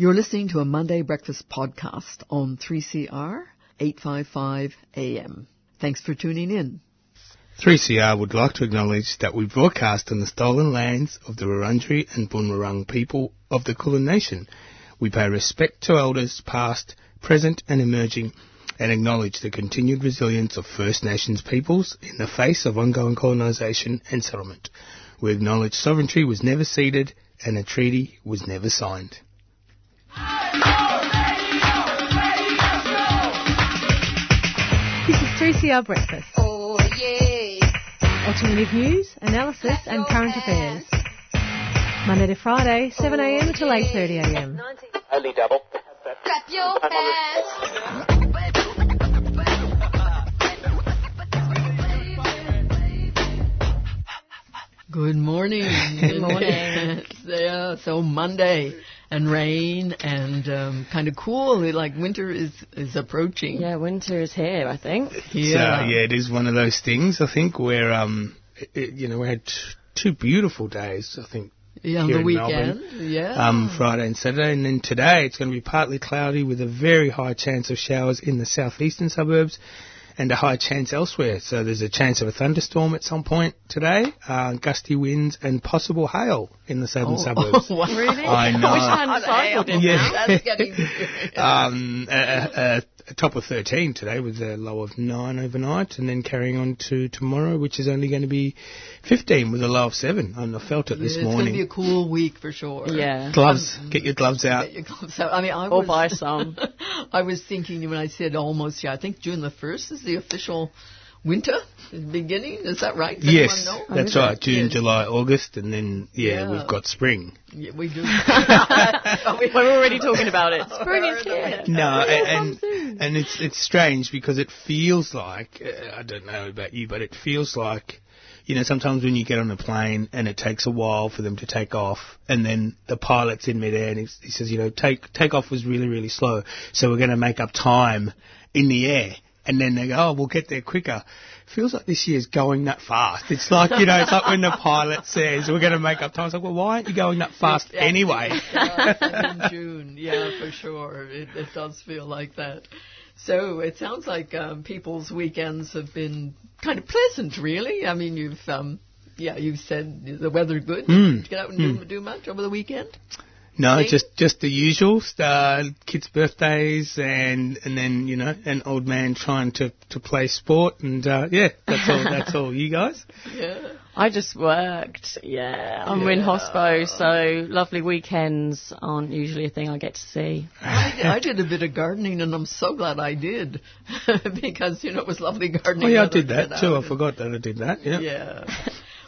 You're listening to a Monday Breakfast podcast on 3CR 855 AM. Thanks for tuning in. 3CR would like to acknowledge that we broadcast on the stolen lands of the Wurundjeri and Bunurong people of the Kulin Nation. We pay respect to elders past, present and emerging and acknowledge the continued resilience of First Nations peoples in the face of ongoing colonisation and settlement. We acknowledge sovereignty was never ceded and a treaty was never signed. This is 3CR Breakfast. Oh yeah. Alternative news, analysis and current affairs. Monday to Friday, 7am until 8.30am. Only double. Clap your hands. Good morning. Good morning. yeah, so Monday and rain and um, kind of cool. Like winter is is approaching. Yeah, winter is here, I think. Yeah. So, yeah, it is one of those things, I think, where, um, it, it- you know, we had t- two beautiful days, I think, Yeah, on here the in weekend. Melbourne. Yeah. um, Friday and Saturday, and then today it's going to be partly cloudy with a very high chance of showers in the southeastern suburbs and a high chance elsewhere. So there's a chance of a thunderstorm at some point today, uh, gusty winds and possible hail in the southern suburbs. Oh, wow. Really? I know. Which one cycled in Yeah. That's getting serious. um, a, a, a top of 13 today with a low of 9 overnight, and then carrying on to tomorrow, which is only going to be 15 with a low of 7. And I felt it this morning. it's going to be a cool week for sure. Yeah. Gloves, um, get your gloves out. Get your gloves out. I mean, I Or was, buy some. I was thinking when I said almost, yeah, I think June the 1st is the official winter beginning. Is that right? Does Yes, know? that's right. June, Yes. July, August, and then yeah, Yeah. we've got spring. Yeah, we do. We're already talking about it. Spring is here. No, and and, and it's it's strange because it feels like uh, I don't know about you, but it feels like you know sometimes when you get on a plane and it takes a while for them to take off, and then the pilot's in midair and he, he says, you know, take takeoff was really really slow, so we're going to make up time in the air. And then they go, oh, we'll get there quicker. Feels like this year's going that fast. It's like, you know, it's like when the pilot says, we're going to make up time. It's like, well, why aren't you going that fast Yeah, anyway? in June, yeah, for sure. It, it does feel like that. So it sounds like um, people's weekends have been kind of pleasant, really. I mean, you've, um, yeah, you've said the weather good. Mm. Did you get out and do, do much over the weekend? No, See? just just the usual. Uh, kids' birthdays and and then you know an old man trying to to play sport and uh, yeah, that's all. That's all. You guys? Yeah. I just worked. Yeah. I'm in hospo, so lovely weekends aren't usually a thing I get to see. I, did- I did a bit of gardening, and I'm so glad I did because you know it was lovely gardening. Oh yeah, I did that too. I forgot that I did that. Yeah. Yeah.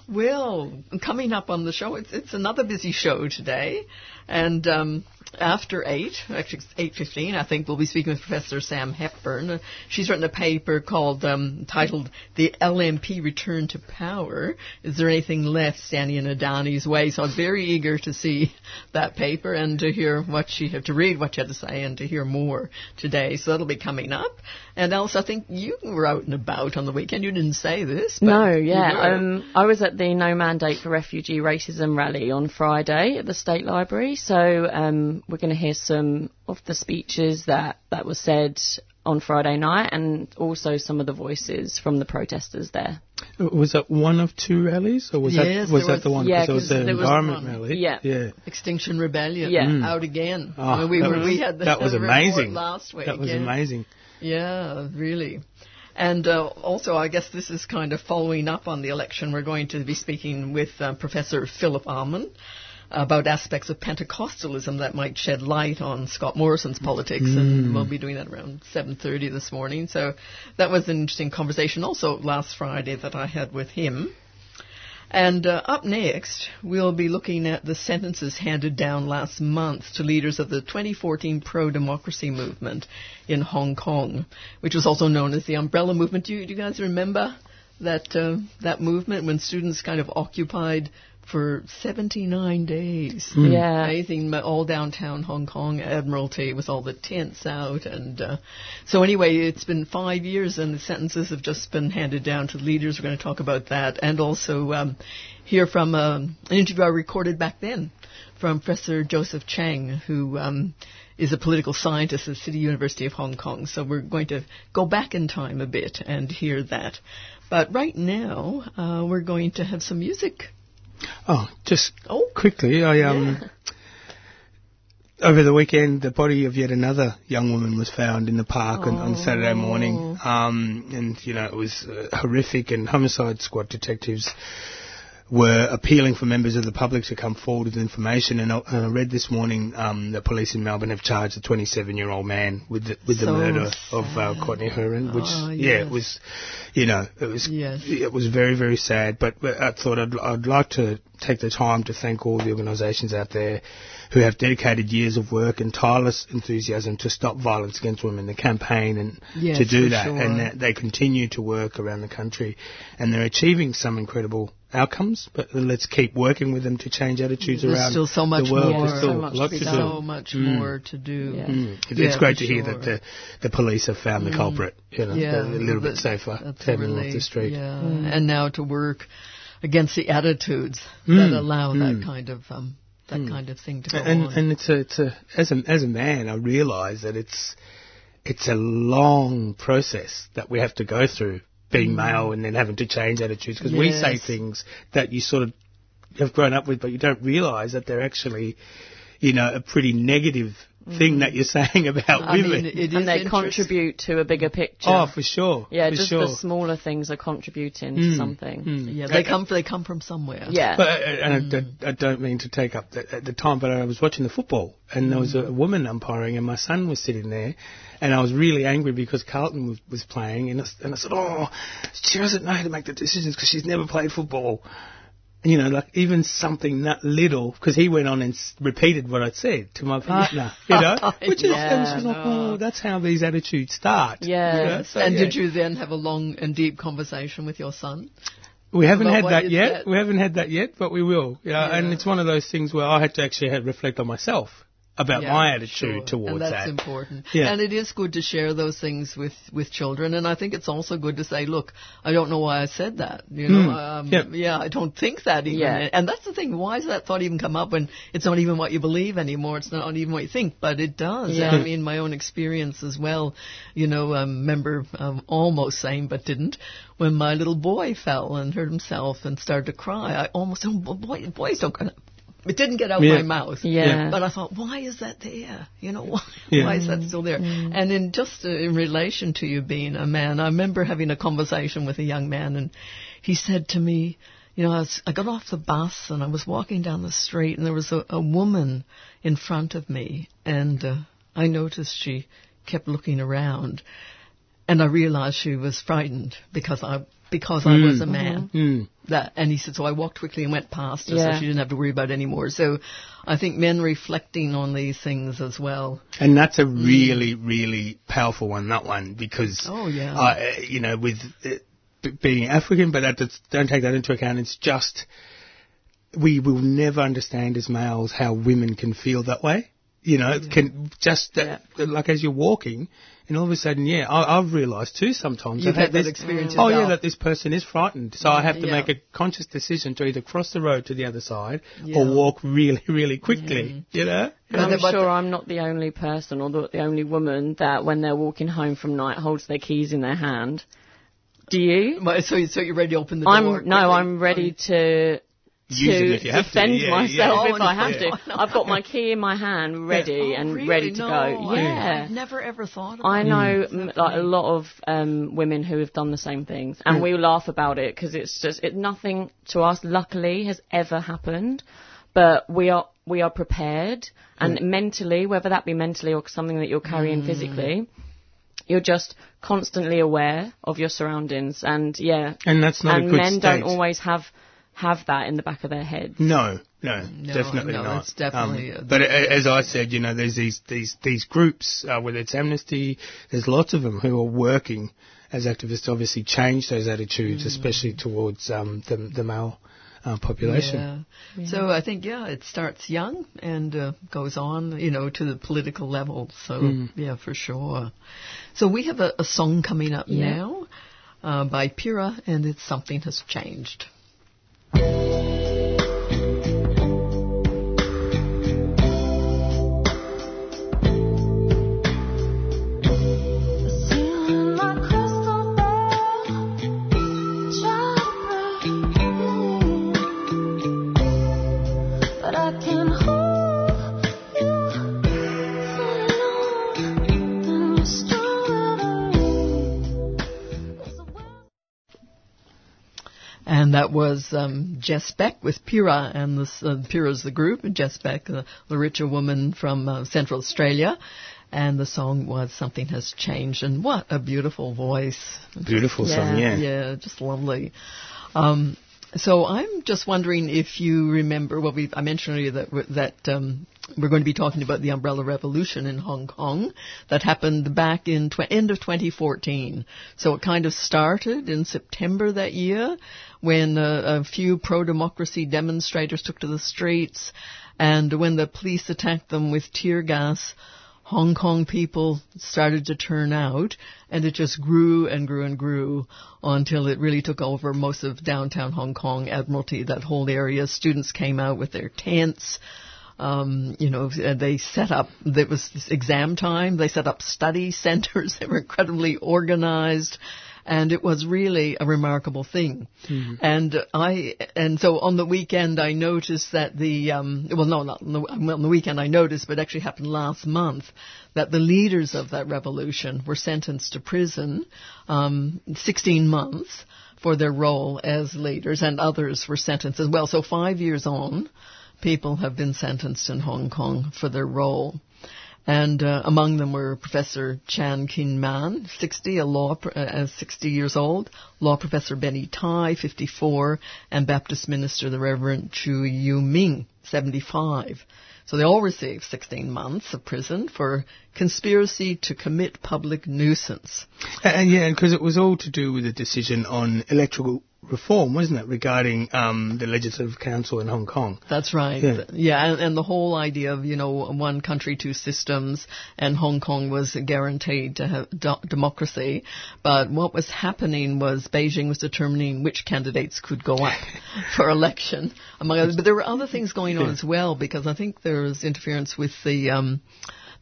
Well, coming up on the show, it's, it's another busy show today, and um, after eight, actually eight fifteen, I think we'll be speaking with Professor Sam Hepburn. She's written a paper called um, titled "The LNP Return to Power." Is there anything left standing in Adani's way? So I'm very eager to see that paper and to hear what she had to read, what she had to say, and to hear more today. So that'll be coming up. And Alice, I think you were out and about on the weekend. You didn't say this. But No, yeah. Um, I was at the No Mandate for Refugee Racism rally on Friday at the State Library. So um, we're going to hear some of the speeches that, that were said on Friday night and also some of the voices from the protesters there. Was that one of two rallies, or was Yes, that was there that the one? yeah, it was 'cause the there was environment one. rally. Yeah. Yeah. Extinction Rebellion Yeah. Mm. out again. Oh, I mean, we that were was- we had the that was report amazing. last week. That was yeah. amazing. Yeah, really. And uh, also, I guess this is kind of following up on the election. We're going to be speaking with uh, Professor Philip Almond about aspects of Pentecostalism that might shed light on Scott Morrison's politics, and we'll be doing that around 7:30 this morning. So that was an interesting conversation. Also, last Friday that I had with him. And uh, up next, we'll be looking at the sentences handed down last month to leaders of the 2014 pro-democracy movement in Hong Kong, which was also known as the Umbrella Movement. Do you, do you guys remember that uh, that movement when students kind of occupied for 79 days? Yeah. Amazing, all downtown Hong Kong Admiralty with all the tents out, and uh, so anyway, it's been five years, and the sentences have just been handed down to the leaders. We're going to talk about that, and also um, hear from um, an interview I recorded back then from Professor Joseph Cheng, who um, is a political scientist at City University of Hong Kong. So we're going to go back in time a bit and hear that. But right now, uh, we're going to have some music. Oh, just Oh. quickly, I um. Yeah. Over the weekend, the body of yet another young woman was found in the park on, on Saturday morning. Um, and, you know, it was uh, horrific, and homicide squad detectives were appealing for members of the public to come forward with information. And I, and I read this morning um, the police in Melbourne have charged a 27-year-old man with the, with the So murder of uh. Courtney Herron, which, Oh, yeah, it was, you know, it was Yes. it was very, very sad. But, I thought I'd, I'd like to take the time to thank all the organisations out there who have dedicated years of work and tireless enthusiasm to stop violence against women, the campaign, and Yes, to do that. sure. And that they continue to work around the country, and they're achieving some incredible outcomes. But let's keep working with them to change attitudes There's around still so much the world. more. There's still So much to be to done. do. So much Mm. more to do. Yeah. Mm. It's, Yeah, it's great for to hear sure. that the, the police have found the culprit. You know, Yeah, a little bit safer that's taking off the street. Yeah, and now to work against the attitudes Mm, that allow that mm. kind of um, that kind of thing to go and on. and it's a, it's a as a as a man, I realise that it's it's a long process that we have to go through being male and then having to change attitudes because we say Mm. Things that you sort of have grown up with, but you don't realise that they're actually, you know, a pretty negative thing that you're saying about Mm. I women. mean, it is and they contribute to a bigger picture. oh, for sure. yeah, for just sure. the smaller things are contributing to Mm, something. mm. Yeah, they come they come from somewhere. Yeah. But uh, and I, I don't mean to take up the, at the time, but I was watching the football, and there was a, a woman umpiring, and my son was sitting there, and I was really angry because Carlton was, was playing, and I, s- and I said, "Oh, she doesn't know how to make the decisions because she's never played football." And, you know, like even something that little, because he went on and s- repeated what I'd said to my partner, you know, which is, and Yeah, she's like, "Oh, that's how these attitudes start." Yeah. You know, so, and yeah. did you then have a long and deep conversation with your son? We haven't had that yet. that? We haven't had that yet, but we will. Yeah, Yeah. and it's one of those things where I had to actually have, reflect on myself about Yeah, my attitude sure. towards and that's that. important. Yeah. And it is good to share those things with, with children. And I think it's also good to say, look, I don't know why I said that. You know, Mm. um, Yeah. yeah, I don't think that even. Yeah. And that's the thing. Why does that thought even come up when it's not even what you believe anymore? It's not even what you think, but it does. Yeah. I mean, my own experience as well. You know, um, remember um, almost saying, but didn't when my little boy fell and hurt himself and started to cry. I almost, oh, boy, boys don't. It didn't get out Yeah. my mouth. Yeah. But I thought, why is that there? You know, why, Yeah. why is that still there? And in just uh, in relation to you being a man, I remember having a conversation with a young man, and he said to me, you know, I, was, I got off the bus and I was walking down the street, and there was a, a woman in front of me, and uh, I noticed she kept looking around, and I realized she was frightened because I because I was a man. Mm. That, and he said, so I walked quickly and went past her, Yeah. so she didn't have to worry about it anymore. So, I think men reflecting on these things as well. And that's a really, really powerful one, that one, because, Oh, yeah. uh, you know, with uh, being African, but that, that's, don't take that into account. It's just, we will never understand as males how women can feel that way. You know, it can just that, like as you're walking, and all of a sudden, yeah, I, I've realised too sometimes. You've I've had that this- experience Oh yeah, that this person is frightened, so I have to Yeah. make a conscious decision to either cross the road to the other side Yeah. or walk really, really quickly. You know. And I'm sure I'm not the only person or the, the only woman that when they're walking home from night holds their keys in their hand. Do you? So, so you're ready to open the door? I'm no. I'm ready to Use it to if you have to, defend yeah, myself yeah. if Oh, I no, have to. Oh, I've got my key in my hand, ready Oh, and really? ready to No, go. I- Yeah. I've never ever thought about I know mm. that. like a lot of um, women who have done the same things, and mm. we laugh about it because it's just it nothing to us. Luckily, has ever happened, but we are we are prepared and mm. mentally, whether that be mentally or something that you're carrying physically, you're just constantly aware of your surroundings, and yeah, And that's not and a good men state. don't always have have that in the back of their head. No, no, definitely no, not. it's definitely Um, but a- as I said, you know, there's these these these groups, uh, whether it's Amnesty, there's lots of them who are working as activists to obviously change those attitudes, especially towards um, the the male uh, population. Yeah. So I think yeah, it starts young and uh, goes on, you know, to the political level. So Mm. yeah, for sure. So we have a, a song coming up Yeah. now uh, by Pira, and it's something has changed. And that was um, Jess Beck with Pira, and this, uh, Pira's the group, and Jess Beck, the Laritja woman from uh, Central Australia. And the song was Something Has Changed, and what a beautiful voice. Beautiful song, yeah. Yeah, just lovely. Um, so I'm just wondering if you remember. Well, we I mentioned earlier that that um, we're going to be talking about the Umbrella Revolution in Hong Kong that happened back in tw- end of 2014. So it kind of started in September that year when uh, a few pro-democracy demonstrators took to the streets, and when the police attacked them with tear gas. Hong Kong people started to turn out, and it just grew and grew and grew until it really took over most of downtown Hong Kong, Admiralty, that whole area. Students came out with their tents. Um, you know, they set up, there was exam time, they set up study centers, they were incredibly organized and it was really a remarkable thing. Mm-hmm. And I and so on the weekend I noticed that the um, well no not on the, well, on the weekend I noticed, but it actually happened last month that the leaders of that revolution were sentenced to prison, um, 16 months for their role as leaders, and others were sentenced as well. So five years on, people have been sentenced in Hong Kong for their role and uh, among them were Professor Chan Kin Man, 60, a law uh, 60 years old, law professor Benny Tai, 54, and Baptist minister the Reverend Chu Yu Ming, 75. So they all received 16 months of prison for conspiracy to commit public nuisance. And, yeah, because it was all to do with a decision on electoral reform, wasn't it, regarding um, the Legislative Council in Hong Kong? That's right. Yeah, yeah and, and, the whole idea of, you know, one country, two systems, and Hong Kong was guaranteed to have do- democracy. But what was happening was Beijing was determining which candidates could go up for election, among others. But there were other things going on yeah. as well, because I think there was interference with the... Um,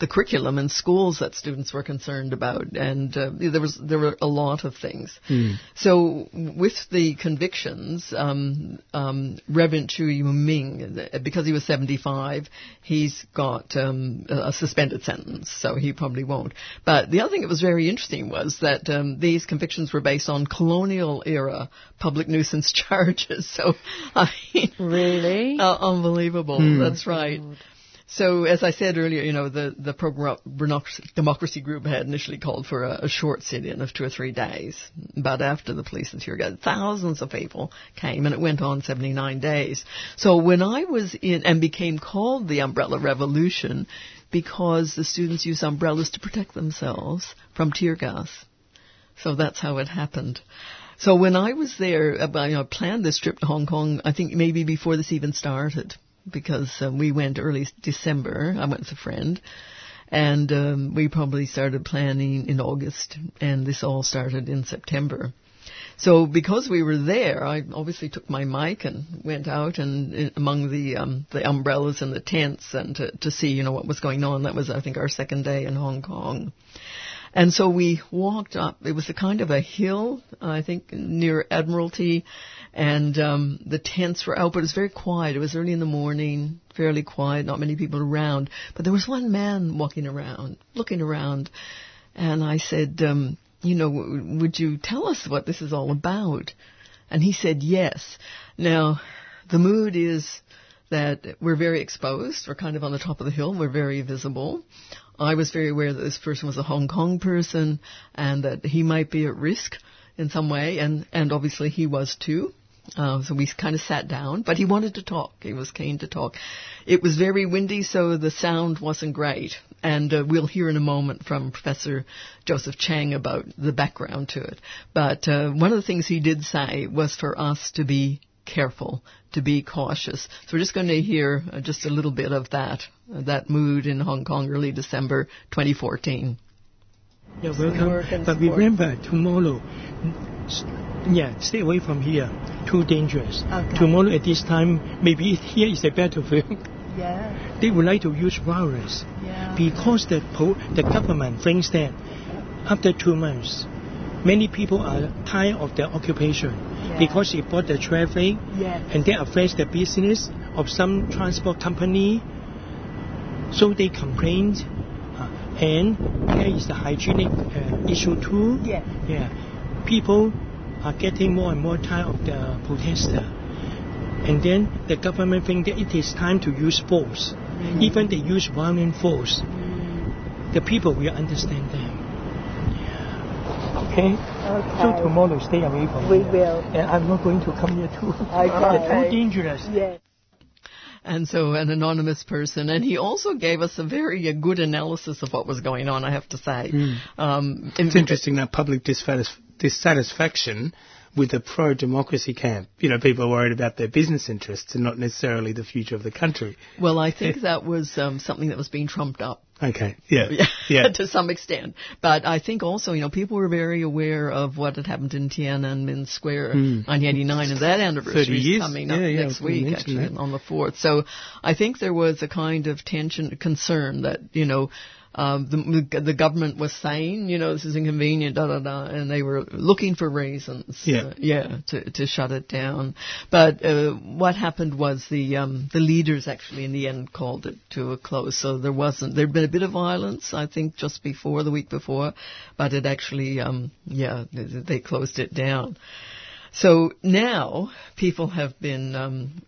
the curriculum in schools that students were concerned about, and uh, there was there were a lot of things. Mm. So with the convictions, um, um, Reverend Chu Ming, because he was 75, he's got um, a suspended sentence, so he probably won't. But the other thing that was very interesting was that um, these convictions were based on colonial era public nuisance charges. So I mean, really uh, unbelievable. Mm. That's right. So, as I said earlier, you know, the, the pro-democracy group had initially called for a, a short sit-in of two or three days. But after the police and tear gas, thousands of people came and it went on 79 days. So when I was in, and became called the Umbrella Revolution because the students used umbrellas to protect themselves from tear gas. So that's how it happened. So when I was there, uh, I you know, planned this trip to Hong Kong, I think maybe before this even started because uh, we went early December. I went with a friend. And um, we probably started planning in August, and this all started in September. So because we were there, I obviously took my mic and went out and in, among the um, the umbrellas and the tents and to, to see you know what was going on. That was I think our second day in Hong Kong. And so we walked up. It was a kind of a hill, I think, near Admiralty, and um, the tents were out, but it was very quiet. It was early in the morning, fairly quiet, not many people around. But there was one man walking around, looking around, and I said, um, "You know, w- would you tell us what this is all about?" And he said, "Yes." Now, the mood is that we're very exposed. We're kind of on the top of the hill. We're very visible. I was very aware that this person was a Hong Kong person and that he might be at risk in some way, and, and obviously he was too. Uh, so we kind of sat down, but he wanted to talk. He was keen to talk. It was very windy, so the sound wasn't great. And uh, we'll hear in a moment from Professor Joseph Cheng about the background to it. But uh, one of the things he did say was for us to be careful, to be cautious. So we're just going to hear uh, just a little bit of that, uh, that mood in Hong Kong early December 2014. You're welcome. But remember, tomorrow, yeah, stay away from here. Too dangerous. Okay. Tomorrow at this time, maybe here is a battlefield. Yeah. They would like to use violence Yeah. because the po- the government thinks that after two months, many people are tired of their occupation Yeah. because it brought the traffic Yes. and that affects the business of some transport company. So they complained, uh, and there is the hygienic uh, issue too. Yeah. Yeah, people are getting more and more tired of the protester. And then the government think that it is time to use force. Mm. Even they use violent force, the people will understand them. Yeah. Okay? So tomorrow stay away from We here. will. And I'm not going to come here too. Okay. They're too dangerous. Yes. And so an anonymous person, and he also gave us a very uh, good analysis of what was going on. I have to say, um, It's interesting that public dissatis- dissatisfaction with the pro-democracy camp. You know, people are worried about their business interests and not necessarily the future of the country. Well, I think that was um, something that was being trumped up. Okay. Yeah. Yeah, Yeah. to some extent. But I think also, you know, people were very aware of what had happened in Tiananmen Square, in 1989, and that anniversary is coming up Yeah, yeah, next week, actually, that. on the 4th. So I think there was a kind of tension, concern that, you know, um, the, the government was saying, you know, this is inconvenient, da da da, and they were looking for reasons, Yeah. uh, yeah, to to shut it down. But uh, what happened was the um, the leaders actually in the end called it to a close. So there wasn't there'd been a bit of violence, I think, just before the week before, but it actually, um, yeah, they, they closed it down. So now people have been um,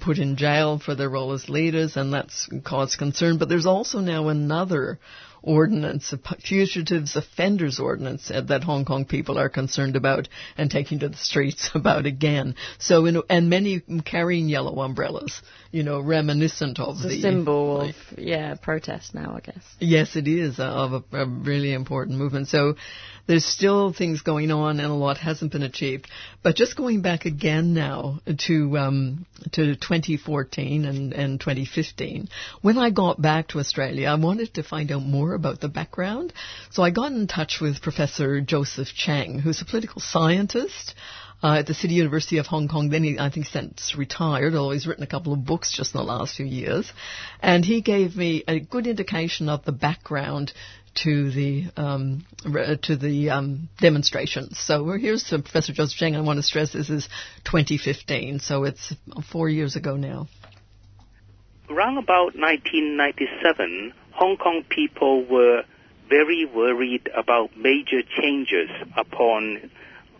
put in jail for their role as leaders, and that's caused concern. But there's also now another ordinance, a fugitives offenders ordinance uh, that Hong Kong people are concerned about and taking to the streets about again. So, in, and many carrying yellow umbrellas, you know, reminiscent of It's a the symbol of yeah protest now, I guess. Yes, it is uh, of a, a really important movement. So there's still things going on, and a lot hasn't been achieved. But just going back again now to um, to 2014 and, and 2015, when I got back to Australia, I wanted to find out more about the background. So I got in touch with Professor Joseph Cheng, who's a political scientist uh, at the City University of Hong Kong. Then he, I think, since retired, although he's written a couple of books just in the last few years. And he gave me a good indication of the background to the um, to the um, demonstrations. So here's Professor Joseph Cheng. I want to stress this is 2015, so it's four years ago now. Around about 1997, Hong Kong people were very worried about major changes upon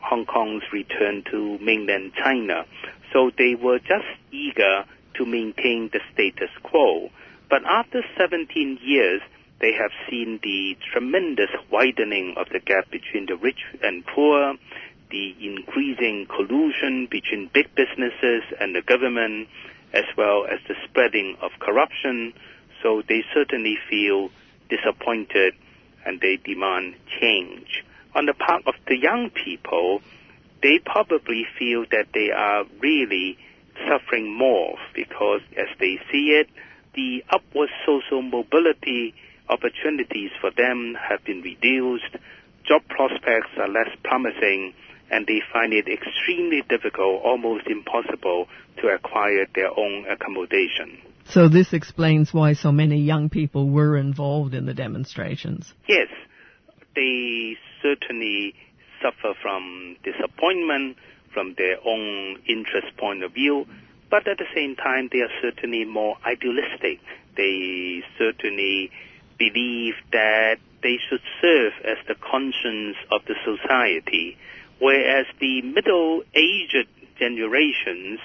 Hong Kong's return to mainland China. So they were just eager to maintain the status quo. But after 17 years, they have seen the tremendous widening of the gap between the rich and poor, the increasing collusion between big businesses and the government, as well as the spreading of corruption. So they certainly feel disappointed and they demand change. On the part of the young people, they probably feel that they are really suffering more because as they see it, the upward social mobility opportunities for them have been reduced, job prospects are less promising, and they find it extremely difficult, almost impossible, to acquire their own accommodation. So this explains why so many young people were involved in the demonstrations. Yes, they certainly suffer from disappointment from their own interest point of view, but at the same time, they are certainly more idealistic. They certainly believe that they should serve as the conscience of the society, whereas the middle-aged generations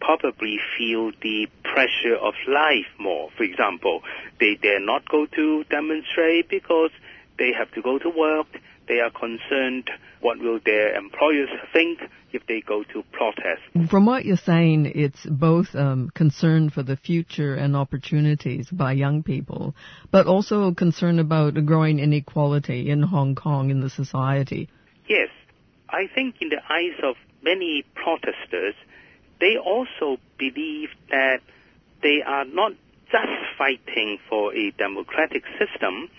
probably feel the pressure of life more. For example, they dare not go to demonstrate because they have to go to work. They are concerned what will their employers think if they go to protest. From what you're saying, it's both um, concern for the future and opportunities by young people, but also concern about a growing inequality in Hong Kong in the society. Yes, I think in the eyes of many protesters, they also believe that they are not just fighting for a democratic system.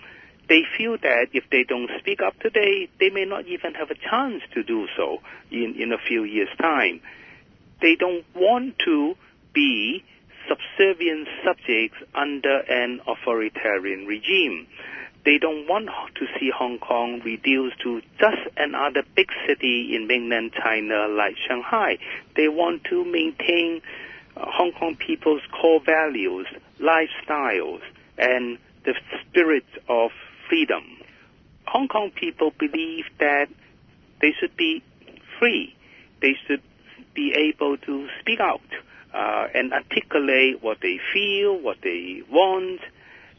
They feel that if they don't speak up today, they may not even have a chance to do so in, in a few years' time. They don't want to be subservient subjects under an authoritarian regime. They don't want to see Hong Kong reduced to just another big city in mainland China like Shanghai. They want to maintain uh, Hong Kong people's core values, lifestyles, and the spirit of freedom. Hong Kong people believe that they should be free. they should be able to speak out uh, and articulate what they feel, what they want,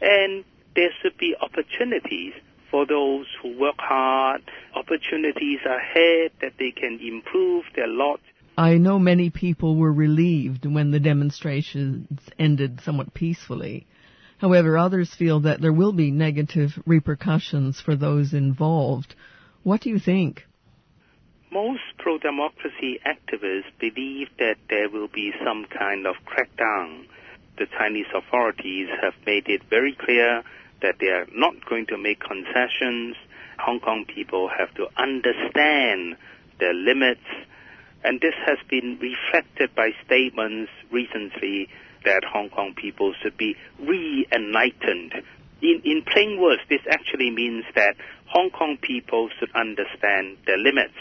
and there should be opportunities for those who work hard, opportunities ahead that they can improve their lot. I know many people were relieved when the demonstrations ended somewhat peacefully. However, others feel that there will be negative repercussions for those involved. What do you think? Most pro-democracy activists believe that there will be some kind of crackdown. The Chinese authorities have made it very clear that they are not going to make concessions. Hong Kong people have to understand their limits. And this has been reflected by statements recently that Hong Kong people should be re-enlightened. In, in plain words, this actually means that Hong Kong people should understand their limits.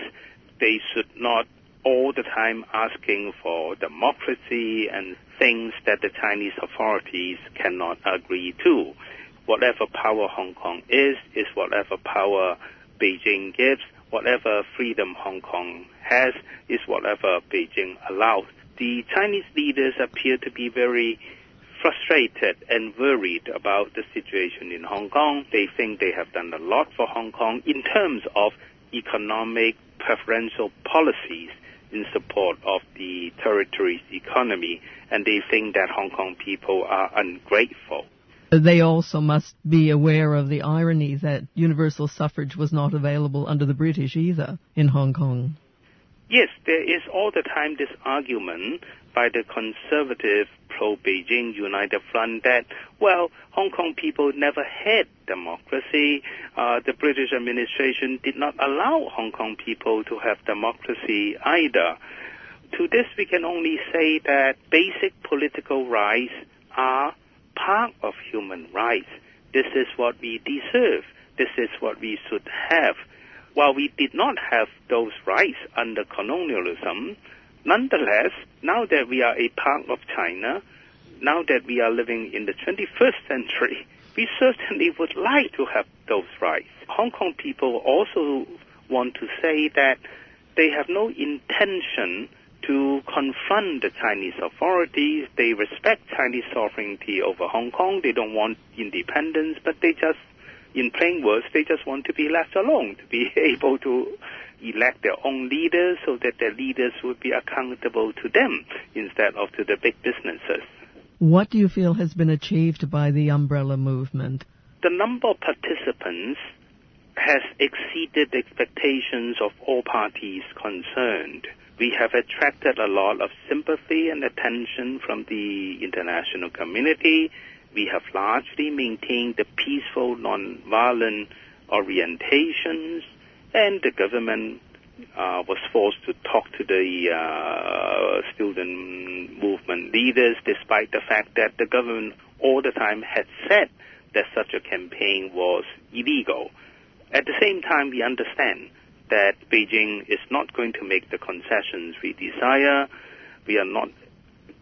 They should not all the time asking for democracy and things that the Chinese authorities cannot agree to. Whatever power Hong Kong is, is whatever power Beijing gives. Whatever freedom Hong Kong has, is whatever Beijing allows. The Chinese leaders appear to be very frustrated and worried about the situation in Hong Kong. They think they have done a lot for Hong Kong in terms of economic preferential policies in support of the territory's economy, and they think that Hong Kong people are ungrateful. They also must be aware of the irony that universal suffrage was not available under the British either in Hong Kong. Yes, there is all the time this argument by the conservative pro-Beijing United Front that, well, Hong Kong people never had democracy. Uh, the British administration did not allow Hong Kong people to have democracy either. To this, we can only say that basic political rights are part of human rights. This is what we deserve. This is what we should have. While we did not have those rights under colonialism, nonetheless, now that we are a part of China, now that we are living in the 21st century, we certainly would like to have those rights. Hong Kong people also want to say that they have no intention to confront the Chinese authorities. They respect Chinese sovereignty over Hong Kong. They don't want independence, but they just, in plain words, they just want to be left alone, to be able to elect their own leaders so that their leaders would be accountable to them instead of to the big businesses. What do you feel has been achieved by the umbrella movement? The number of participants has exceeded expectations of all parties concerned. We have attracted a lot of sympathy and attention from the international community. We have largely maintained the peaceful, non-violent orientations, and the government uh, was forced to talk to the uh, student movement leaders, despite the fact that the government all the time had said that such a campaign was illegal. At the same time, we understand that Beijing is not going to make the concessions we desire. We are not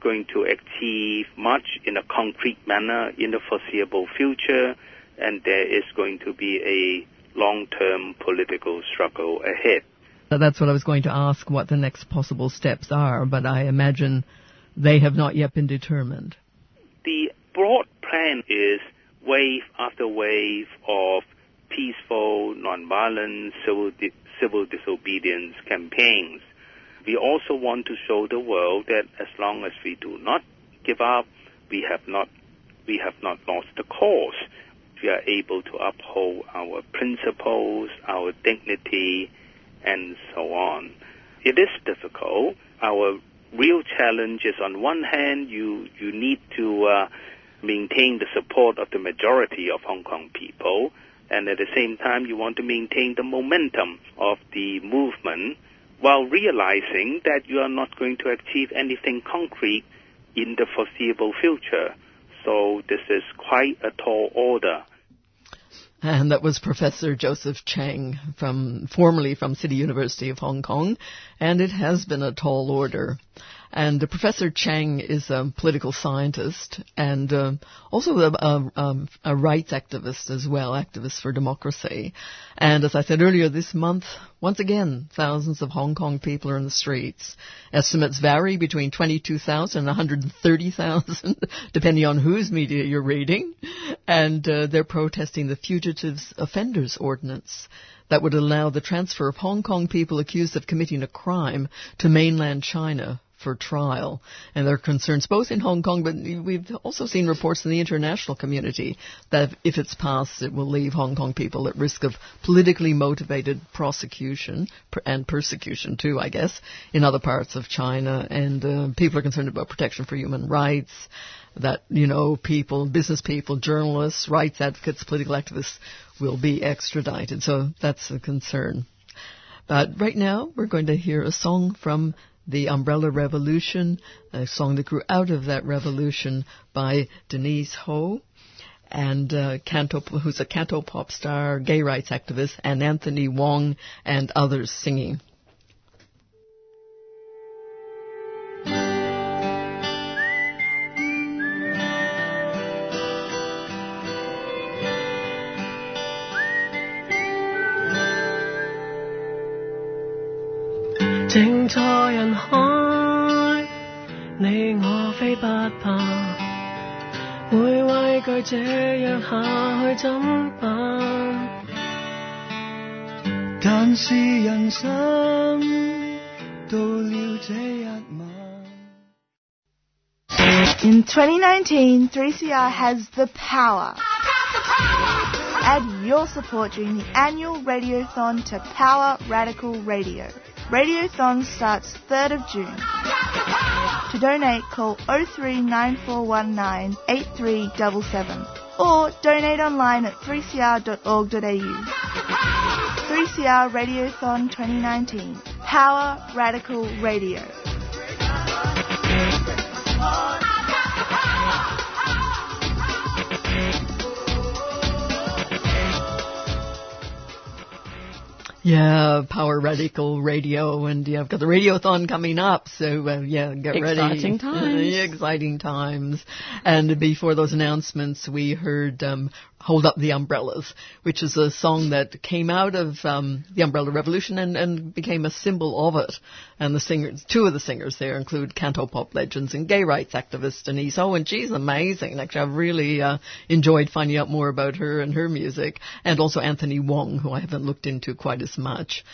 going to achieve much in a concrete manner in the foreseeable future, and there is going to be a long-term political struggle ahead. That's what I was going to ask, what the next possible steps are, but I imagine they have not yet been determined. The broad plan is wave after wave of peaceful, nonviolent civil, di- civil disobedience campaigns. We also want to show the world that as long as we do not give up, we have not we have not lost the cause. We are able to uphold our principles, our dignity, and so on. It is difficult. Our real challenge is on one hand, you, you need to uh, maintain the support of the majority of Hong Kong people, and at the same time, you want to maintain the momentum of the movement while realizing that you are not going to achieve anything concrete in the foreseeable future. So this is quite a tall order. And that was Professor Joseph Cheng from, formerly from City University of Hong Kong. And it has been a tall order. And Professor Cheng is a political scientist and uh, also a, a, um, a, rights activist as well, activist for democracy. And as I said earlier this month, once again, thousands of Hong Kong people are in the streets. Estimates vary between 22,000 and 130,000, depending on whose media you're reading. And uh, they're protesting the Fugitives Offenders Ordinance that would allow the transfer of Hong Kong people accused of committing a crime to mainland China for trial. And there are concerns both in Hong Kong, but we've also seen reports in the international community that if it's passed, it will leave Hong Kong people at risk of politically motivated prosecution and persecution too, I guess, in other parts of China. And uh, people are concerned about protection for human rights. That, you know, people, business people, journalists, rights advocates, political activists will be extradited. So that's a concern. But right now, we're going to hear a song from the Umbrella Revolution, a song that grew out of that revolution by Denise Ho and uh, canto, who's a canto pop star, gay rights activist, and Anthony Wong and others singing. In 2019, 3CR has the power. Add your support during the annual Radiothon to Power Radical Radio. Radiothon starts 3rd of June. To donate, call 039419 8377 or donate online at 3cr.org.au. 3CR Radiothon 2019. Power Radical Radio. Yeah, Power Radical Radio, and yeah, I've got the Radiothon coming up, so uh, yeah, get exciting ready. Exciting times. exciting times. And before those announcements, we heard um, Hold Up the Umbrellas, which is a song that came out of um, the Umbrella Revolution and, and became a symbol of it. And the singers, two of the singers there include cantopop legends and gay rights activist Denise and she's amazing. Actually, I've really uh, enjoyed finding out more about her and her music, and also Anthony Wong, who I haven't looked into quite as much.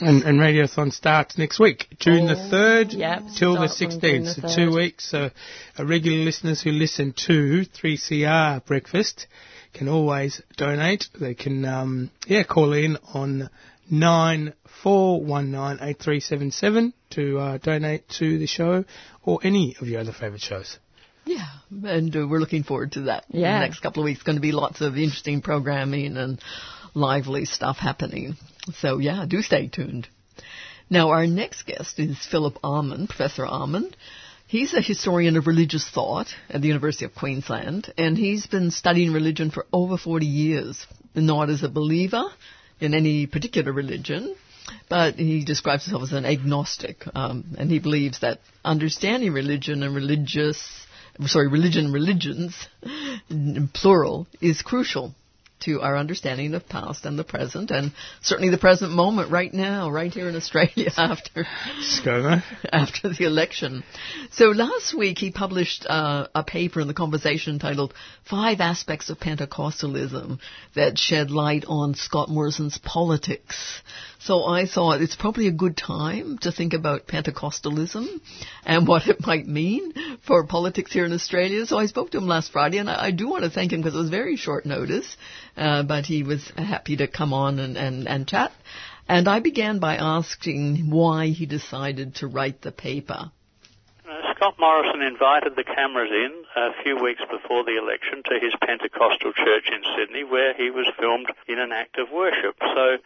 And, and Radiothon starts next week, June the 3rd yep, till the 16th, so two weeks. So uh, regular listeners who listen to 3CR Breakfast can always donate. They can, um, yeah, call in on nine four one nine eight three seven seven to uh, donate to the show or any of your other favourite shows. Yeah, and uh, we're looking forward to that. Yeah. The next couple of weeks going to be lots of interesting programming and lively stuff happening. So yeah, do stay tuned. Now our next guest is Philip Almond, Professor Almond. He's a historian of religious thought at the University of Queensland, and he's been studying religion for over 40 years, not as a believer in any particular religion, but he describes himself as an agnostic, um, and he believes that understanding religion and religious, sorry, religion religions, plural, is crucial to our understanding of past and the present, and certainly the present moment right now, right here in Australia after after the election. So last week he published uh, a paper in the Conversation titled Five Aspects of Pentecostalism that shed light on Scott Morrison's politics. So I thought it's probably a good time to think about Pentecostalism and what it might mean for politics here in Australia. So I spoke to him last Friday, and I, I do want to thank him because it was very short notice, uh, but he was happy to come on and, and, and chat. And I began by asking why he decided to write the paper. Uh, Scott Morrison invited the cameras in a few weeks before the election to his Pentecostal church in Sydney where he was filmed in an act of worship. So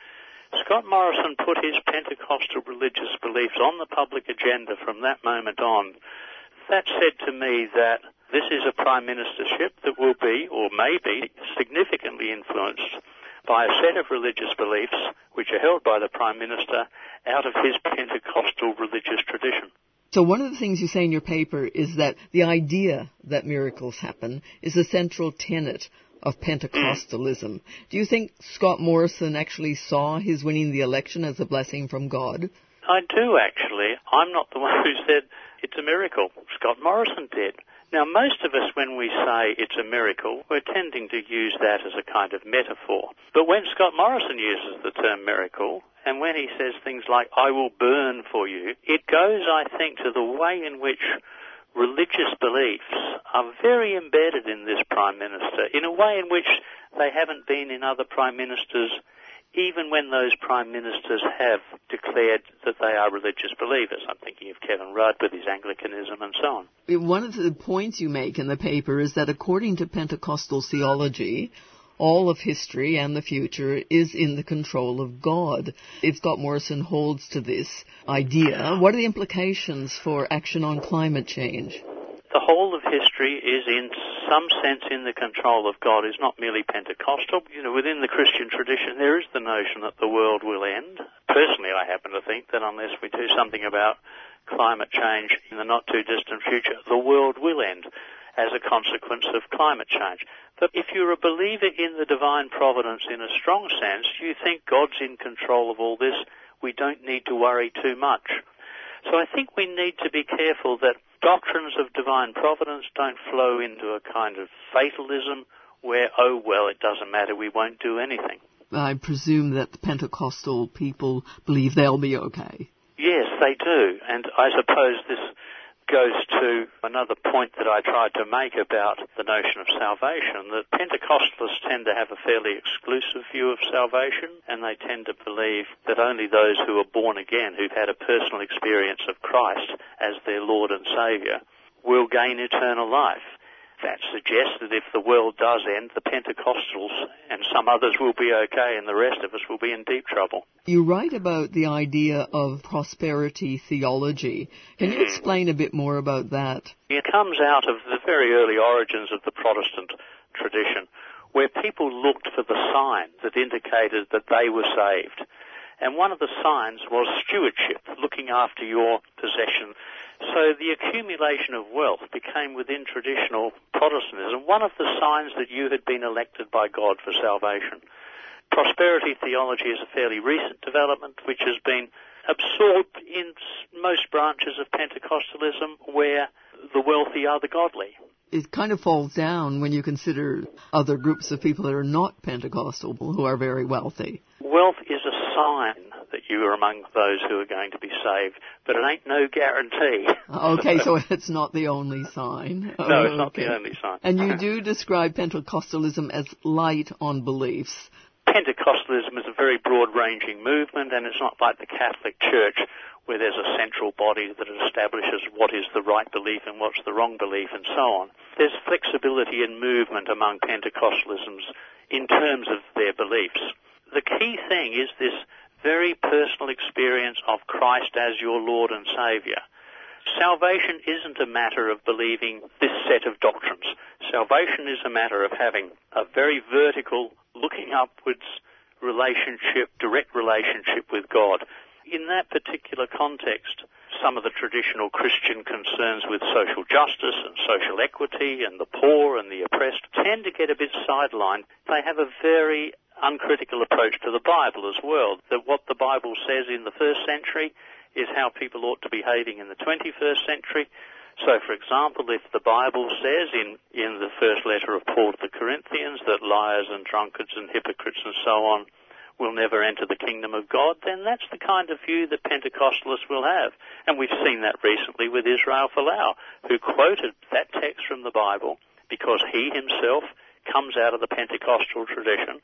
Scott Morrison put his Pentecostal religious beliefs on the public agenda from that moment on. That said to me that this is a prime ministership that will be, or may be, significantly influenced by a set of religious beliefs which are held by the prime minister out of his Pentecostal religious tradition. So one of the things you say in your paper is that the idea that miracles happen is a central tenet of Pentecostalism. Do you think Scott Morrison actually saw his winning the election as a blessing from God? I do actually. I'm not the one who said it's a miracle. Scott Morrison did. Now, most of us, when we say it's a miracle, we're tending to use that as a kind of metaphor. But when Scott Morrison uses the term miracle, and when he says things like, I will burn for you, it goes, I think, to the way in which religious beliefs are very embedded in this Prime Minister, in a way in which they haven't been in other Prime Ministers even when those prime ministers have declared that they are religious believers. I'm thinking of Kevin Rudd with his Anglicanism and so on. One of the points you make in the paper is that according to Pentecostal theology, all of history and the future is in the control of God. If Scott Morrison holds to this idea, what are the implications for action on climate change? The whole of history is in some sense in the control of God is not merely Pentecostal. You know, within the Christian tradition, there is the notion that the world will end. Personally, I happen to think that unless we do something about climate change in the not too distant future, the world will end as a consequence of climate change. But if you're a believer in the divine providence in a strong sense, you think God's in control of all this. We don't need to worry too much. So I think we need to be careful that doctrines of divine providence don't flow into a kind of fatalism where, oh, well, it doesn't matter, we won't do anything. I presume that the Pentecostal people believe they'll be okay. Yes, they do. And I suppose this goes to another point that I tried to make about the notion of salvation, that Pentecostalists tend to have a fairly exclusive view of salvation, and they tend to believe that only those who are born again, who've had a personal experience of Christ as their Lord and Saviour, will gain eternal life that suggests that if the world does end, the Pentecostals and some others will be okay and the rest of us will be in deep trouble. You write about the idea of prosperity theology. Can you hmm. explain a bit more about that? It comes out of the very early origins of the Protestant tradition, where people looked for the sign that indicated that they were saved. And one of the signs was stewardship, looking after your possession so the accumulation of wealth became within traditional Protestantism one of the signs that you had been elected by God for salvation. Prosperity theology is a fairly recent development which has been absorbed in most branches of Pentecostalism where the wealthy are the godly. It kind of falls down when you consider other groups of people that are not Pentecostal who are very wealthy. Wealth is sign that you are among those who are going to be saved, but it ain't no guarantee. okay, so it's not the only sign. no, it's not the only sign. And you do describe Pentecostalism as light on beliefs. Pentecostalism is a very broad-ranging movement, and it's not like the Catholic Church where there's a central body that establishes what is the right belief and what's the wrong belief and so on. There's flexibility in movement among Pentecostalisms in terms of their beliefs. The key thing is this very personal experience of Christ as your Lord and Saviour. Salvation isn't a matter of believing this set of doctrines. Salvation is a matter of having a very vertical, looking upwards relationship, direct relationship with God. In that particular context, some of the traditional Christian concerns with social justice and social equity and the poor and the oppressed tend to get a bit sidelined. They have a very uncritical approach to the Bible as well. That what the Bible says in the first century is how people ought to be behaving in the 21st century. So, for example, if the Bible says in, in the first letter of Paul to the Corinthians that liars and drunkards and hypocrites and so on will never enter the kingdom of God, then that's the kind of view that Pentecostalists will have. And we've seen that recently with Israel Folau, who quoted that text from the Bible because he himself comes out of the Pentecostal tradition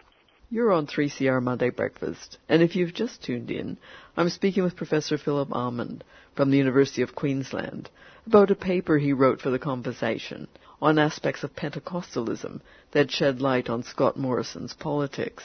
you're on 3CR Monday Breakfast, and if you've just tuned in, I'm speaking with Professor Philip Almond from the University of Queensland about a paper he wrote for the conversation on aspects of Pentecostalism that shed light on Scott Morrison's politics.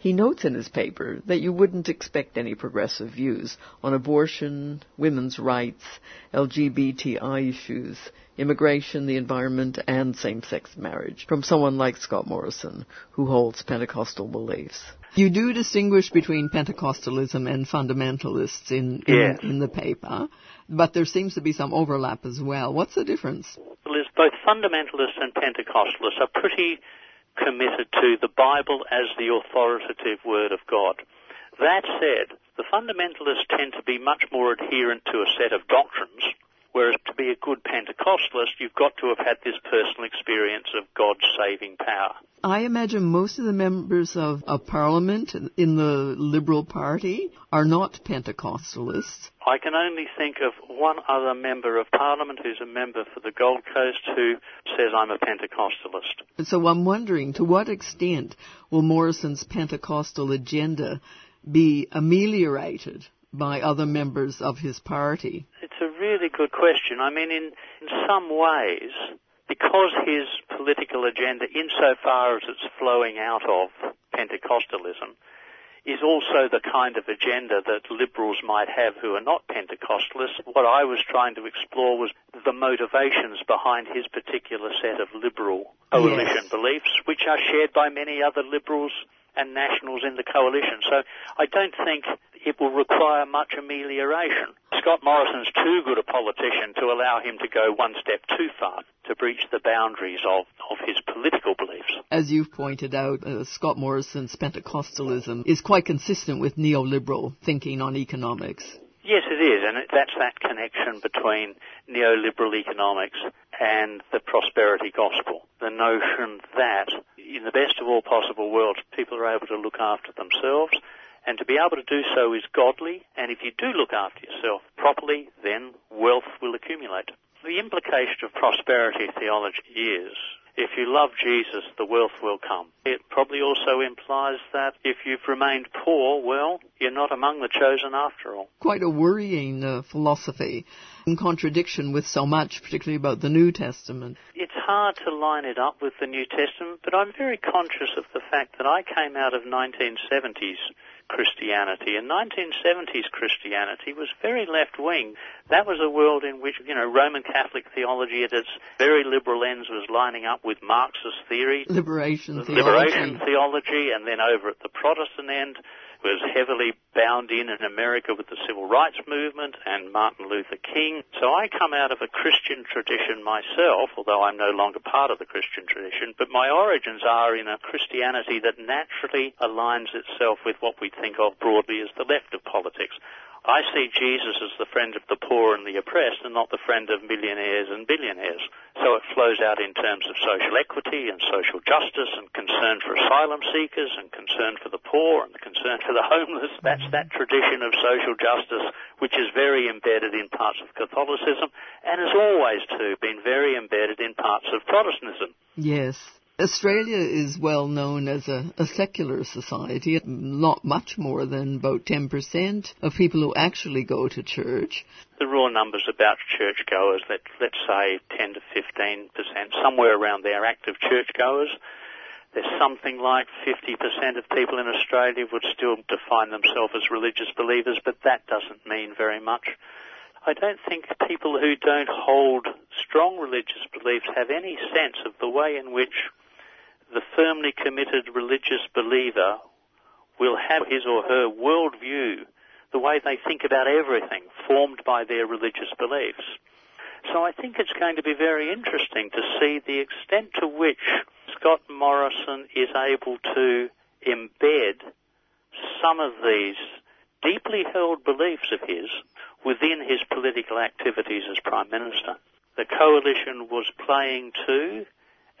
He notes in his paper that you wouldn't expect any progressive views on abortion, women's rights, LGBTI issues, immigration, the environment, and same-sex marriage from someone like Scott Morrison, who holds Pentecostal beliefs. You do distinguish between Pentecostalism and fundamentalists in, in, Yes. in the paper, but there seems to be some overlap as well. What's the difference? Liz, both fundamentalists and Pentecostalists are pretty committed to the Bible as the authoritative word of God. That said, the fundamentalists tend to be much more adherent to a set of doctrines, whereas to be a good Pentecostalist, you've got to have had this personal experience of God's saving power. I imagine most of the members of, of Parliament in the Liberal Party are not Pentecostalists. I can only think of one other member of Parliament who's a member for the Gold Coast who says I'm a Pentecostalist. And So I'm wondering to what extent will Morrison's Pentecostal agenda be ameliorated by other members of his party? It's a really good question. I mean, in, in some ways, because his political agenda, insofar as it's flowing out of Pentecostalism, is also the kind of agenda that liberals might have who are not Pentecostalists. What I was trying to explore was the motivations behind his particular set of liberal coalition Yes. beliefs, which are shared by many other liberals and nationals in the coalition. So I don't think it will require much amelioration. Scott Morrison's too good a politician to allow him to go one step too far to breach the boundaries of, of his political beliefs. As you've pointed out, uh, Scott Morrison's Pentecostalism is quite consistent with neoliberal thinking on economics. Yes, it is, and it, that's that connection between neoliberal economics and the prosperity gospel. The notion that in the best of all possible worlds, people are able to look after themselves, and to be able to do so is godly, and if you do look after yourself properly, then wealth will accumulate. The implication of prosperity theology is if you love Jesus, the wealth will come. It probably also implies that if you've remained poor, well, you're not among the chosen after all. Quite a worrying uh, philosophy, in contradiction with so much, particularly about the New Testament. It's hard to line it up with the New Testament, but I'm very conscious of the fact that I came out of 1970s Christianity, and 1970s Christianity was very left wing. That was a world in which, you know, Roman Catholic theology at its very liberal ends was lining up with Marxist theory, Liberation theology. liberation theology, and then over at the Protestant end was heavily bound in in America with the civil rights movement and Martin Luther King. So I come out of a Christian tradition myself, although I'm no longer part of the Christian tradition, but my origins are in a Christianity that naturally aligns itself with what we think of broadly as the left of politics. I see Jesus as the friend of the poor and the oppressed and not the friend of millionaires and billionaires. So it flows out in terms of social equity and social justice and concern for asylum seekers and concern for the poor and concern for the homeless. That's that tradition of social justice which is very embedded in parts of Catholicism and has always too been very embedded in parts of Protestantism. Yes. Australia is well known as a, a secular society. Not much more than about 10% of people who actually go to church. the raw numbers about churchgoers, let, let's say 10 to 15 percent, somewhere around there, active churchgoers. There's something like 50 percent of people in Australia would still define themselves as religious believers, but that doesn't mean very much. I don't think people who don't hold strong religious beliefs have any sense of the way in which the firmly committed religious believer will have his or her worldview, the way they think about everything, formed by their religious beliefs. So I think it's going to be very interesting to see the extent to which Scott Morrison is able to embed some of these deeply held beliefs of his within his political activities as Prime Minister. The coalition was playing to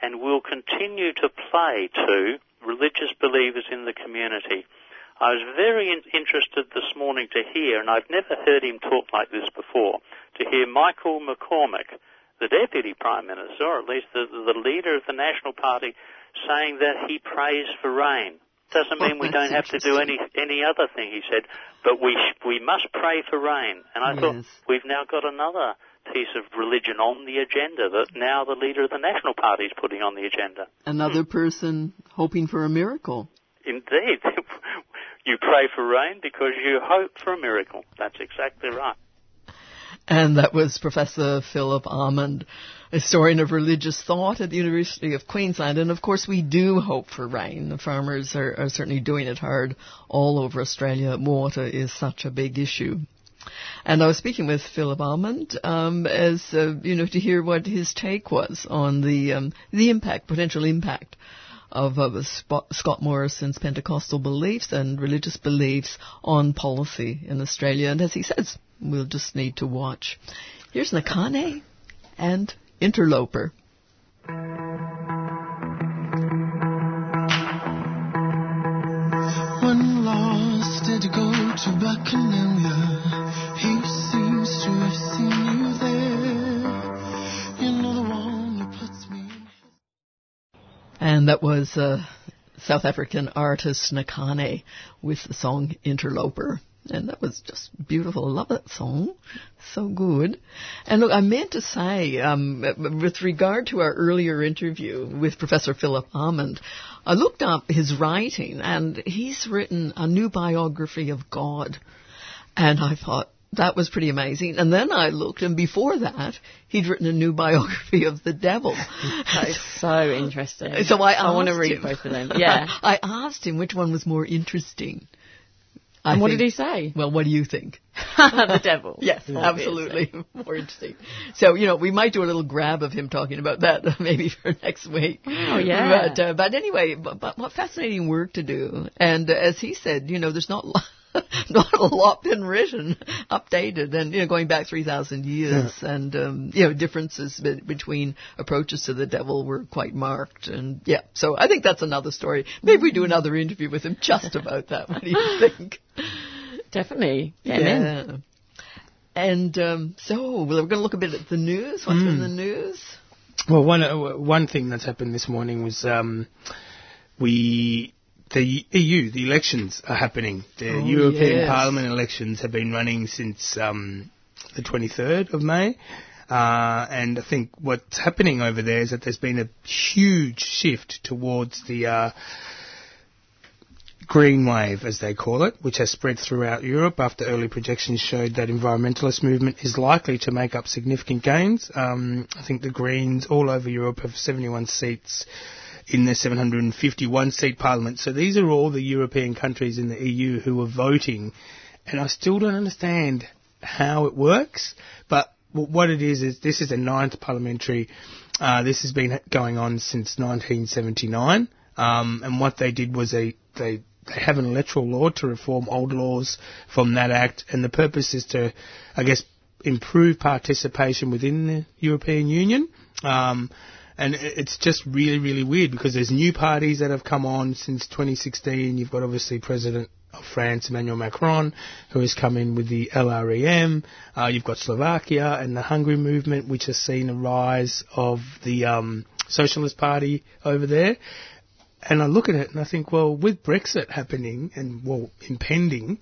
and will continue to play to religious believers in the community. I was very in- interested this morning to hear, and I've never heard him talk like this before, to hear Michael McCormack, the Deputy Prime Minister, or at least the, the leader of the National Party, saying that he prays for rain. Doesn't mean we don't have to do any any other thing, he said, but we sh- we must pray for rain. And I thought we've now got another piece of religion on the agenda that now the leader of the National Party is putting on the agenda. Another hmm. person hoping for a miracle. Indeed. you pray for rain because you hope for a miracle. That's exactly right. And that was Professor Philip Almond, historian of religious thought at the University of Queensland. And of course, we do hope for rain. The farmers are, are certainly doing it hard all over Australia. Water is such a big issue. And I was speaking with Philip Almond um, as uh, you know to hear what his take was on the um, the impact, potential impact of uh, Scott Morrison's Pentecostal beliefs and religious beliefs on policy in Australia. And as he says, we'll just need to watch. Here's Nakhane and Interloper. And that was uh, South African artist Nakhane with the song Interloper. And that was just beautiful. I love that song. So good. And look, I meant to say, um, with regard to our earlier interview with Professor Philip Almond, I looked up his writing and he's written a new biography of God. And I thought, that was pretty amazing. And then I looked, and before that, he'd written a new biography of the devil. That is so interesting. So I, I want to read him, both of them. Yeah. I asked him which one was more interesting. I and what think- did he say? Well, what do you think? the devil. Yes, absolutely. More interesting. So, you know, we might do a little grab of him talking about that maybe for next week. Oh, yeah. But, uh, but anyway, but, but what fascinating work to do. And uh, as he said, you know, there's not not a lot been written, updated, and you know, going back three thousand years, and um, you know, differences be- between approaches to the devil were quite marked, and yeah. So I think that's another story. Maybe we do another interview with him just about that. What do you think? Definitely. Get him in. And um, so we're going to look a bit at the news. What's in the news? Well, one uh, one thing that's happened this morning was um, we the EU the elections are happening. The Oh, European yes. Parliament elections have been running since um, the 23rd of May. Uh, and I think what's happening over there is that there's been a huge shift towards the uh, green wave, as they call it, which has spread throughout Europe after early projections showed that environmentalist movement is likely to make up significant gains. Um, I think the Greens all over Europe have 71 seats in the 751 seat parliament. So these are all the European countries in the EU who are voting, and I still don't understand how it works, but what it is is this is a ninth parliamentary. Uh, this has been going on since 1979, um, and what they did was they they they have an electoral law to reform old laws from that act, and the purpose is to, I guess, improve participation within the European Union. Um, and it's just really, really weird because there's new parties that have come on since 2016. You've got obviously President of France, Emmanuel Macron, who has come in with the LREM. Uh, you've got Slovakia and the Hungary movement, which has seen a rise of the um, Socialist Party over there. And I look at it and I think, well, with Brexit happening and, well, impending,